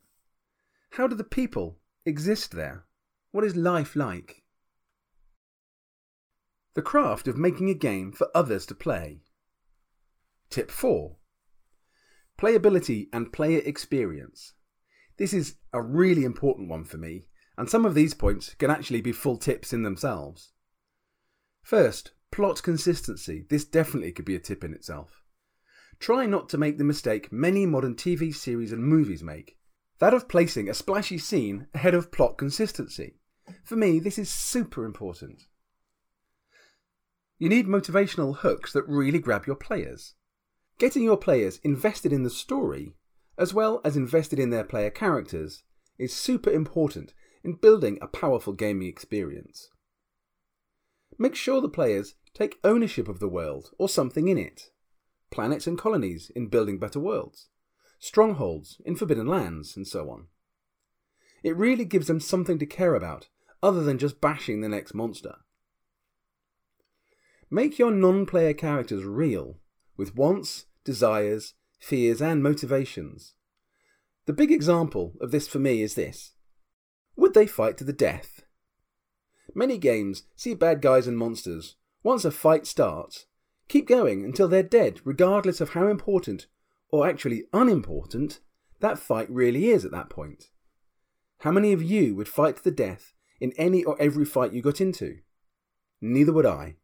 How do the people exist there? What is life like? The craft of making a game for others to play. Tip 4 Playability and player experience. This is a really important one for me, and some of these points can actually be full tips in themselves. First, plot consistency. This definitely could be a tip in itself. Try not to make the mistake many modern TV series and movies make that of placing a splashy scene ahead of plot consistency. For me, this is super important. You need motivational hooks that really grab your players. Getting your players invested in the story, as well as invested in their player characters, is super important in building a powerful gaming experience. Make sure the players take ownership of the world or something in it planets and colonies in building better worlds, strongholds in forbidden lands, and so on. It really gives them something to care about other than just bashing the next monster. Make your non player characters real, with wants, desires, fears, and motivations. The big example of this for me is this Would they fight to the death? Many games see bad guys and monsters. Once a fight starts, keep going until they're dead, regardless of how important, or actually unimportant, that fight really is at that point. How many of you would fight to the death in any or every fight you got into? Neither would I,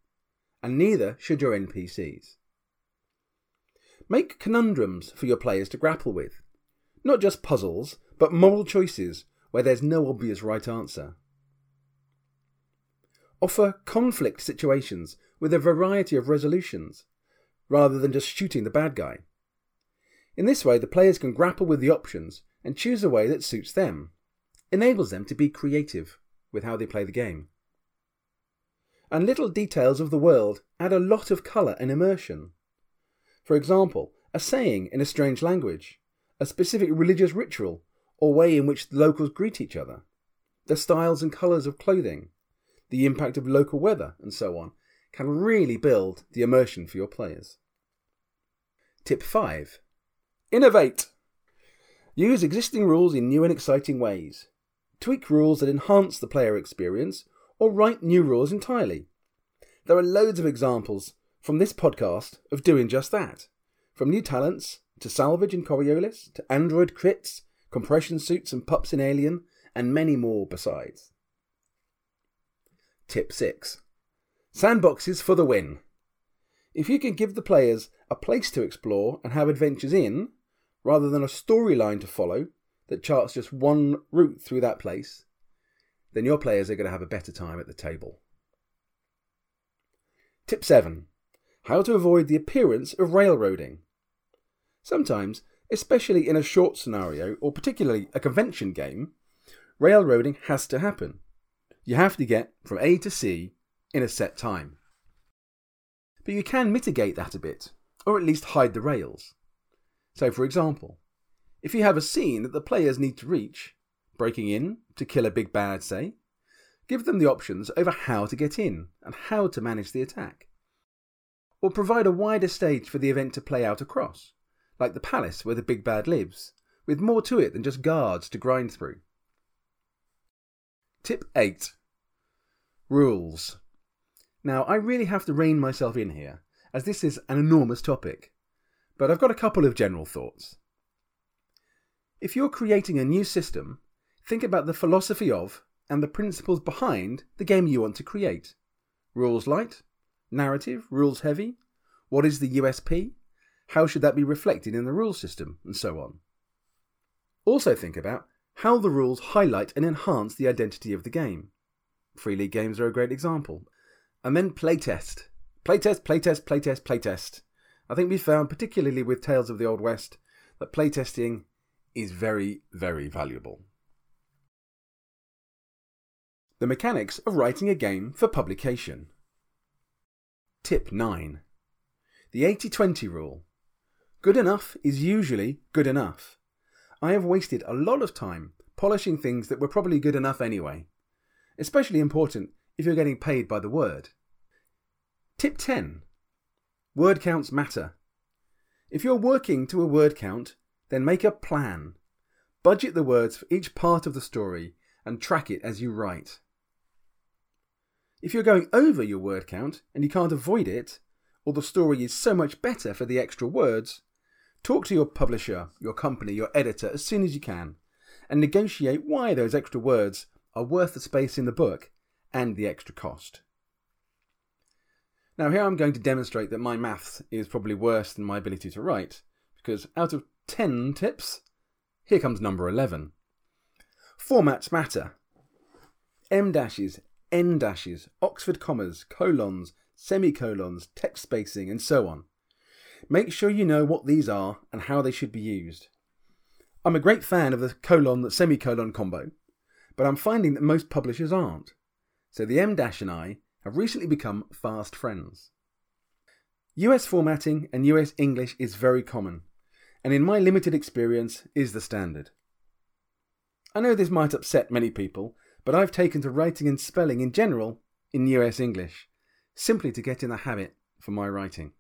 and neither should your NPCs. Make conundrums for your players to grapple with. Not just puzzles, but moral choices where there's no obvious right answer. Offer conflict situations with a variety of resolutions, rather than just shooting the bad guy. In this way, the players can grapple with the options and choose a way that suits them, enables them to be creative with how they play the game. And little details of the world add a lot of colour and immersion. For example, a saying in a strange language, a specific religious ritual or way in which the locals greet each other, the styles and colours of clothing, the impact of local weather, and so on, can really build the immersion for your players. Tip 5 Innovate! Use existing rules in new and exciting ways. Tweak rules that enhance the player experience, or write new rules entirely. There are loads of examples from this podcast of doing just that. From new talents, to salvage in Coriolis, to android crits, compression suits and pups in Alien, and many more besides. Tip 6 Sandboxes for the win. If you can give the players a place to explore and have adventures in, rather than a storyline to follow that charts just one route through that place, then your players are going to have a better time at the table. Tip 7 How to avoid the appearance of railroading. Sometimes, especially in a short scenario or particularly a convention game, railroading has to happen you have to get from A to C in a set time. But you can mitigate that a bit, or at least hide the rails. So, for example, if you have a scene that the players need to reach, breaking in to kill a big bad, say, give them the options over how to get in and how to manage the attack. Or provide a wider stage for the event to play out across, like the palace where the big bad lives, with more to it than just guards to grind through. Tip 8 Rules. Now, I really have to rein myself in here, as this is an enormous topic, but I've got a couple of general thoughts. If you're creating a new system, think about the philosophy of and the principles behind the game you want to create. Rules light? Narrative? Rules heavy? What is the USP? How should that be reflected in the rule system? And so on. Also, think about how the rules highlight and enhance the identity of the game. Free League games are a great example. And then playtest. Playtest, playtest, playtest, playtest. I think we found, particularly with Tales of the Old West, that playtesting is very, very valuable. The mechanics of writing a game for publication. Tip 9. The 80 20 rule. Good enough is usually good enough. I have wasted a lot of time polishing things that were probably good enough anyway. Especially important if you're getting paid by the word. Tip 10 Word counts matter. If you're working to a word count, then make a plan. Budget the words for each part of the story and track it as you write. If you're going over your word count and you can't avoid it, or the story is so much better for the extra words, talk to your publisher, your company, your editor as soon as you can, and negotiate why those extra words are worth the space in the book and the extra cost. Now, here I'm going to demonstrate that my maths is probably worse than my ability to write, because out of 10 tips, here comes number 11. Formats matter. M dashes, N dashes, Oxford commas, colons, semicolons, text spacing, and so on. Make sure you know what these are and how they should be used. I'm a great fan of the colon semicolon combo, but I'm finding that most publishers aren't. So the M dash and I have recently become fast friends. US formatting and US English is very common, and in my limited experience is the standard. I know this might upset many people, but I've taken to writing and spelling in general in US English, simply to get in the habit for my writing.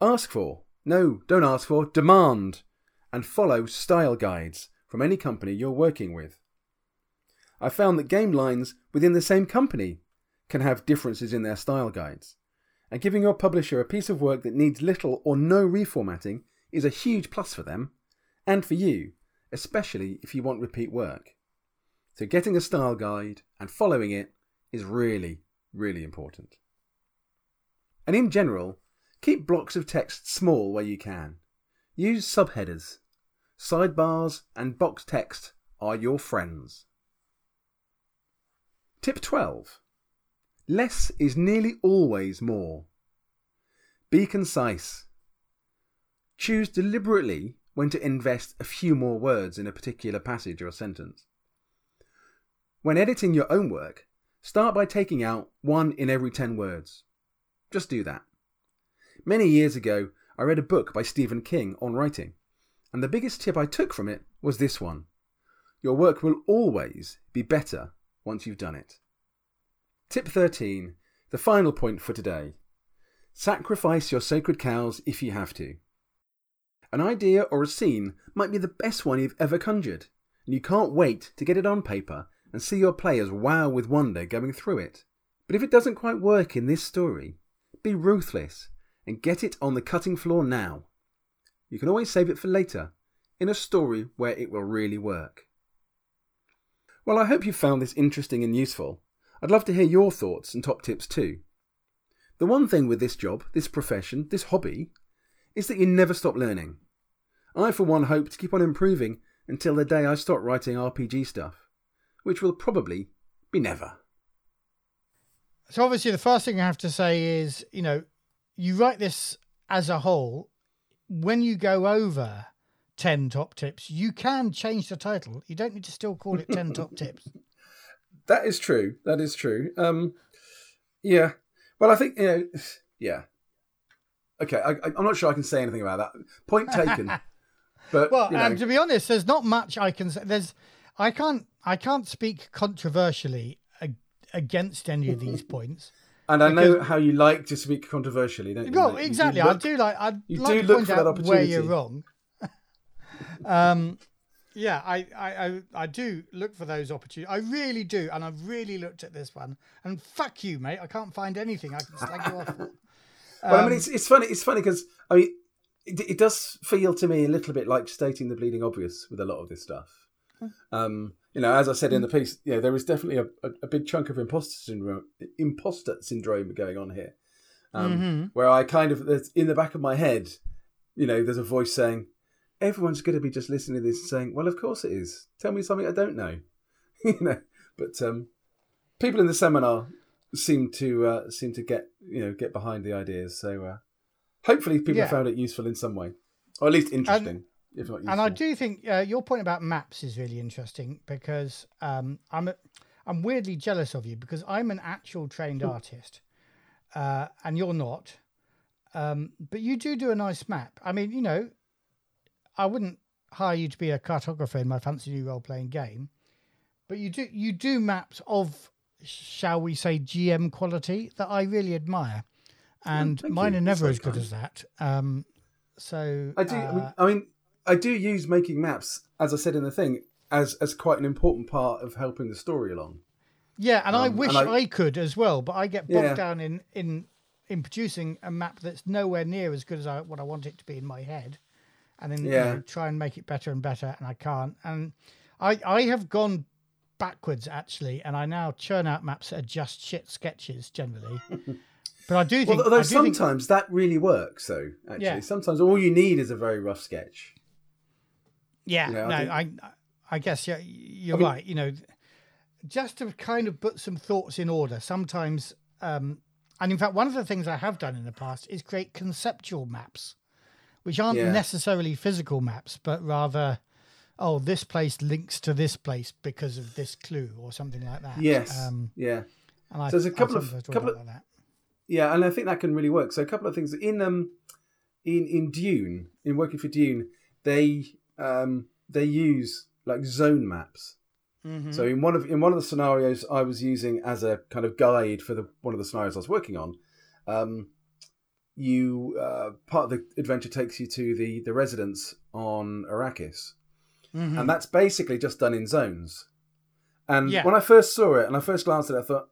Ask for, no, don't ask for, demand, and follow style guides from any company you're working with. I found that game lines within the same company can have differences in their style guides, and giving your publisher a piece of work that needs little or no reformatting is a huge plus for them, and for you, especially if you want repeat work. So getting a style guide and following it is really, really important. And in general, keep blocks of text small where you can. Use subheaders. Sidebars and box text are your friends. Tip 12. Less is nearly always more. Be concise. Choose deliberately when to invest a few more words in a particular passage or sentence. When editing your own work, start by taking out one in every 10 words. Just do that. Many years ago, I read a book by Stephen King on writing, and the biggest tip I took from it was this one Your work will always be better once you've done it. Tip 13, the final point for today. Sacrifice your sacred cows if you have to. An idea or a scene might be the best one you've ever conjured, and you can't wait to get it on paper and see your players wow with wonder going through it. But if it doesn't quite work in this story, be ruthless and get it on the cutting floor now. You can always save it for later, in a story where it will really work. Well, I hope you found this interesting and useful. I'd love to hear your thoughts and top tips too. The one thing with this job, this profession, this hobby, is that you never stop learning. I, for one, hope to keep on improving until the day I stop writing RPG stuff, which will probably be never. So, obviously, the first thing I have to say is you know, you write this as a whole. When you go over 10 top tips, you can change the title. You don't need to still call it 10 top tips. That is true. That is true. Um, yeah. Well, I think, you know, yeah. Okay. I, am not sure I can say anything about that. Point taken. but, well, you know. and to be honest, there's not much I can say. There's, I can't, I can't speak controversially against any of these points. And I know how you like to speak controversially, don't you? Well, exactly. Look, I do like. I like to point out where you're wrong. um, yeah, I, I, I, do look for those opportunities. I really do, and I've really looked at this one. And fuck you, mate. I can't find anything I can slag you off. Um, well, I mean, it's it's funny. It's funny because I mean, it, it, does feel to me a little bit like stating the bleeding obvious with a lot of this stuff. Hmm. Um, you know, as I said in the piece, you know, there is definitely a, a, a big chunk of imposter syndrome, imposter syndrome going on here, um, mm-hmm. where I kind of there's in the back of my head, you know, there's a voice saying, "Everyone's going to be just listening to this and saying, well, of course it is. Tell me something I don't know,' you know." But um, people in the seminar seem to uh, seem to get you know get behind the ideas. So uh, hopefully, people yeah. found it useful in some way, or at least interesting. And- if not And I do think uh, your point about maps is really interesting because um, I'm a, I'm weirdly jealous of you because I'm an actual trained hmm. artist, uh, and you're not. Um, but you do do a nice map. I mean, you know, I wouldn't hire you to be a cartographer in my fancy new role playing game, but you do you do maps of shall we say GM quality that I really admire, and thank mine you. are never very as good kind. as that. Um, so I do. uh, I mean, I do use making maps, as I said in the thing, as as quite an important part of helping the story along. Yeah, and I Um, wish and I, I- could as well, but I get bogged Yeah. down in in in producing a map that's nowhere near as good as I, what I want it to be in my head, and then you Yeah. know, try and make it better and better, and I can't. And I I have gone backwards actually, and I now churn out maps that are just shit sketches generally. but I do think, Well, although I do think sometimes that really works, though. Actually, Yeah. sometimes all you need is a very rough sketch. Yeah, You know, no, I I, think- I, guess you're, you're I mean- right. You know, just to kind of put some thoughts in order. Sometimes, um, and in fact, one of the things I have done in the past is create conceptual maps, which aren't Yeah. necessarily physical maps, but rather, oh, this place links to this place because of this clue or something like that. Yes. Um, yeah. and I, So there's a I couple of- couple of- like that. Yeah, and I think that can really work. So a couple of things in um in in Dune, in working for Dune, they um they use like zone maps. Mhm. So in one of in one of the scenarios I was using as a kind of guide for the one of the scenarios I was working on, um, you uh, part of the adventure takes you to the the residence on Arrakis, Mhm. and that's basically just done in zones. And Yeah. when I first saw it and I first glanced at it, I thought,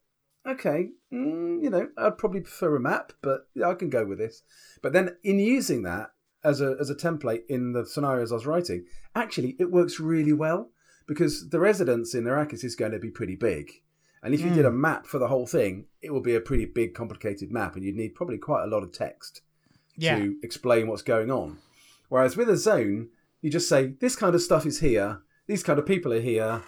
okay, mm, you know, I'd probably prefer a map, but I can go with this. But then in using that as a as a template in the scenarios I was writing, actually it works really well because the residence in Arrakis is going to be pretty big. And if you did a map for the whole thing, it would be a pretty big, complicated map, and you'd need probably quite a lot of text yeah. to explain what's going on. Whereas with a zone, you just say, this kind of stuff is here, these kind of people are here,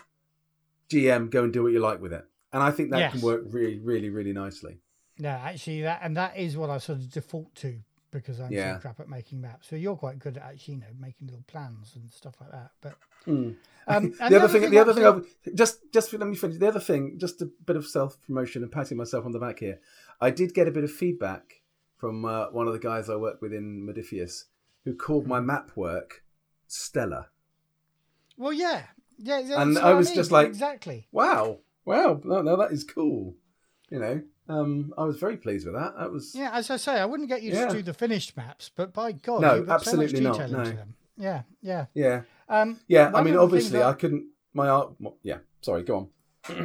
GM, go and do what you like with it. And I think that Yes. can work really, really, really nicely. No, actually, that and that is what I sort of default to because I'm Yeah. so crap at making maps. So you're quite good at actually, you know, making little plans and stuff like that. But Mm. um, the other thing, the other thing, I've, just just let me finish. The other thing, just a bit of self promotion and patting myself on the back here. I did get a bit of feedback from uh, one of the guys I work with in Modiphius, who called my map work stellar. well, yeah, yeah, yeah, And I was mean, just like- exactly. Wow, wow, no, no, that is cool. You know, um, I was very pleased with that. That was Yeah, as I say, I wouldn't get you Yeah. to do the finished maps, but by God, No, you put absolutely so not, much detail into no. them. Yeah, yeah. yeah, Um, yeah. I mean, obviously, things I couldn't. My art, well, yeah. Sorry, go on.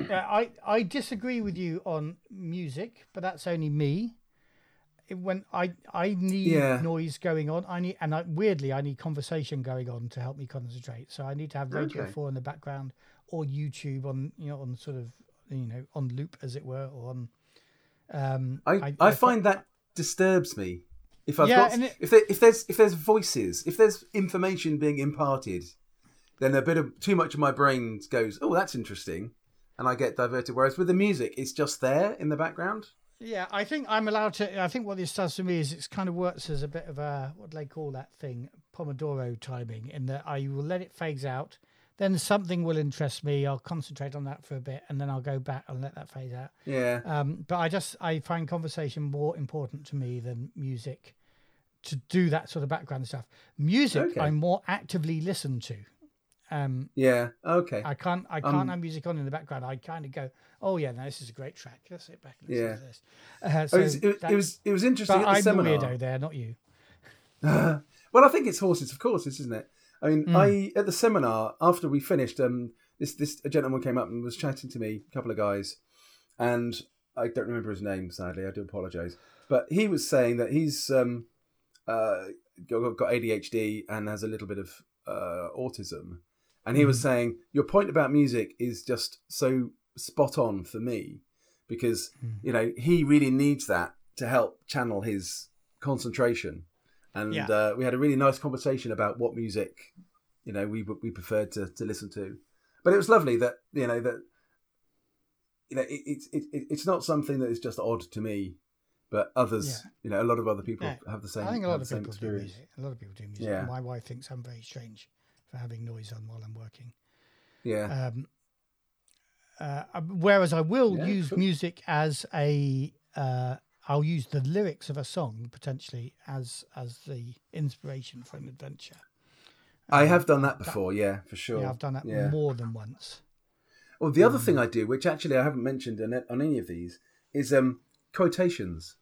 Yeah, I, I disagree with you on music, but that's only me. When I I need Yeah. noise going on, I need and I, weirdly I need conversation going on to help me concentrate. So I need to have Radio Okay. Four in the background or YouTube on you know on sort of you know on loop as it were or on. Um, I, I, find that disturbs me. If I've Yeah, got, it- if there, if there's if there's voices, if there's information being imparted, then a bit of too much of my brain goes, oh, that's interesting, and I get diverted. Whereas with the music, it's just there in the background. Yeah, I think I'm allowed to. I think what this does for me is it's kind of works as a bit of a what do they call that thing? Pomodoro timing, in that I will let it phase out, then something will interest me. I'll concentrate on that for a bit, and then I'll go back and let that phase out. Yeah, Um, but I just I find conversation more important to me than music to do that sort of background stuff. Music Okay. I more actively listen to. Um, yeah, okay, I can't I can't Um, have music on in the background. I kind of go, oh yeah, no, this is a great track. Let's sit back and listen Yeah. to this. Uh, Oh, so it, was, it, it was it was interesting but at the I'm seminar. the weirdo there, not you. well, I think it's horses, of course, isn't it? I mean, Hmm. I at the seminar after we finished, um, this this a gentleman came up and was chatting to me, a couple of guys, and I don't remember his name. Sadly, I do apologise. But he was saying that he's um, uh, got, got ADHD and has a little bit of uh, autism, and he was Hmm. saying your point about music is just so spot on for me because Hmm. you know he really needs that to help channel his concentration and Yeah. uh, we had a really nice conversation about what music you know we we preferred to, to listen to but it was lovely that you know that you know it, it, it, it's not something that is just odd to me but others Yeah. you know a lot of other people Yeah. have the same I think a lot of people do music. A lot of people do music. Yeah. My wife thinks I'm very strange for having noise on while I'm working. yeah Um, uh, whereas I will Yeah, use cool. music as a, uh, I'll use the lyrics of a song potentially as as the inspiration for an adventure. I have done that before, yeah, for sure. Yeah, I've done that Yeah. more than once. Well, the other thing I do, which actually I haven't mentioned on, on any of these, is um, quotations.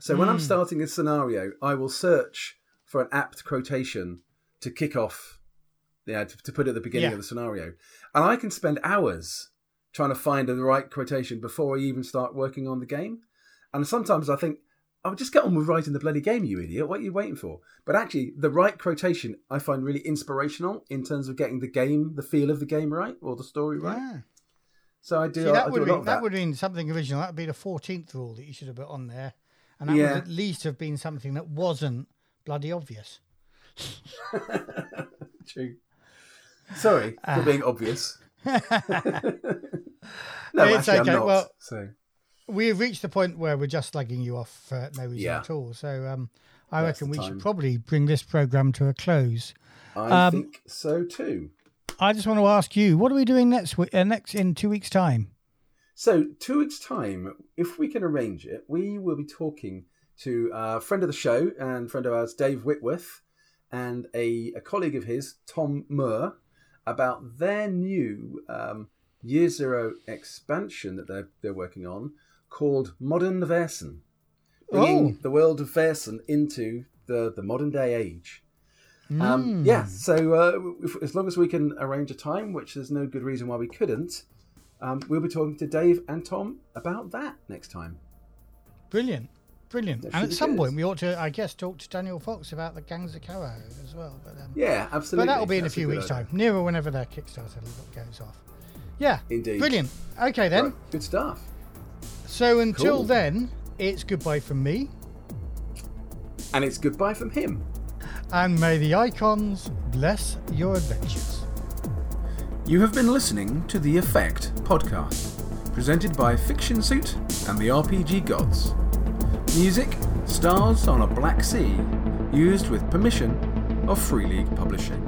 So when I'm starting a scenario, I will search for an apt quotation to kick off, yeah, to, to put at the beginning Yeah. of the scenario, and I can spend hours trying to find the right quotation before I even start working on the game. And sometimes I think, "Oh, just get on with writing the bloody game, you idiot! What are you waiting for?" But actually, the right quotation I find really inspirational in terms of getting the game, the feel of the game right, or the story right. Yeah. So I do. See, I that do would a be of that that. would have been something original. That would be the fourteenth rule that you should have put on there, and that Yeah. would at least have been something that wasn't bloody obvious. True. Sorry for being obvious. no, It's actually, okay, I'm not. well- so We've reached the point where we're just slugging you off for no reason Yeah. at all. So um, I That's reckon we time. should probably bring this program to a close. I Um, think so too. I just want to ask you, what are we doing next week? Uh, next in two weeks' time? So two weeks' time, if we can arrange it, we will be talking to a friend of the show and friend of ours, Dave Whitworth, and a, a colleague of his, Tom Moore, about their new um, Year Zero expansion that they're they're working on called Modern Vaesen, bringing Oh. the world of Vaesen into the the modern day age. Hmm. Um, yeah, so uh, if, as long as we can arrange a time, which there's no good reason why we couldn't, um, we'll be talking to Dave and Tom about that next time. Brilliant, brilliant. And at some good. point, we ought to, I guess, talk to Daniel Fox about the Gangs of Kahabro as well. But, um, Yeah, absolutely. but that'll be in a few good weeks' idea. time, nearer whenever their Kickstarter goes off. Yeah, Indeed. brilliant. Okay then. Right, good stuff. So until Cool. then, it's goodbye from me, And it's goodbye from him. and may the icons bless your adventures. You have been listening to The Effekt podcast, presented by Fictionsuit and the RPG Gods. Music, Stars on a Black Sea, used with permission of Free League Publishing.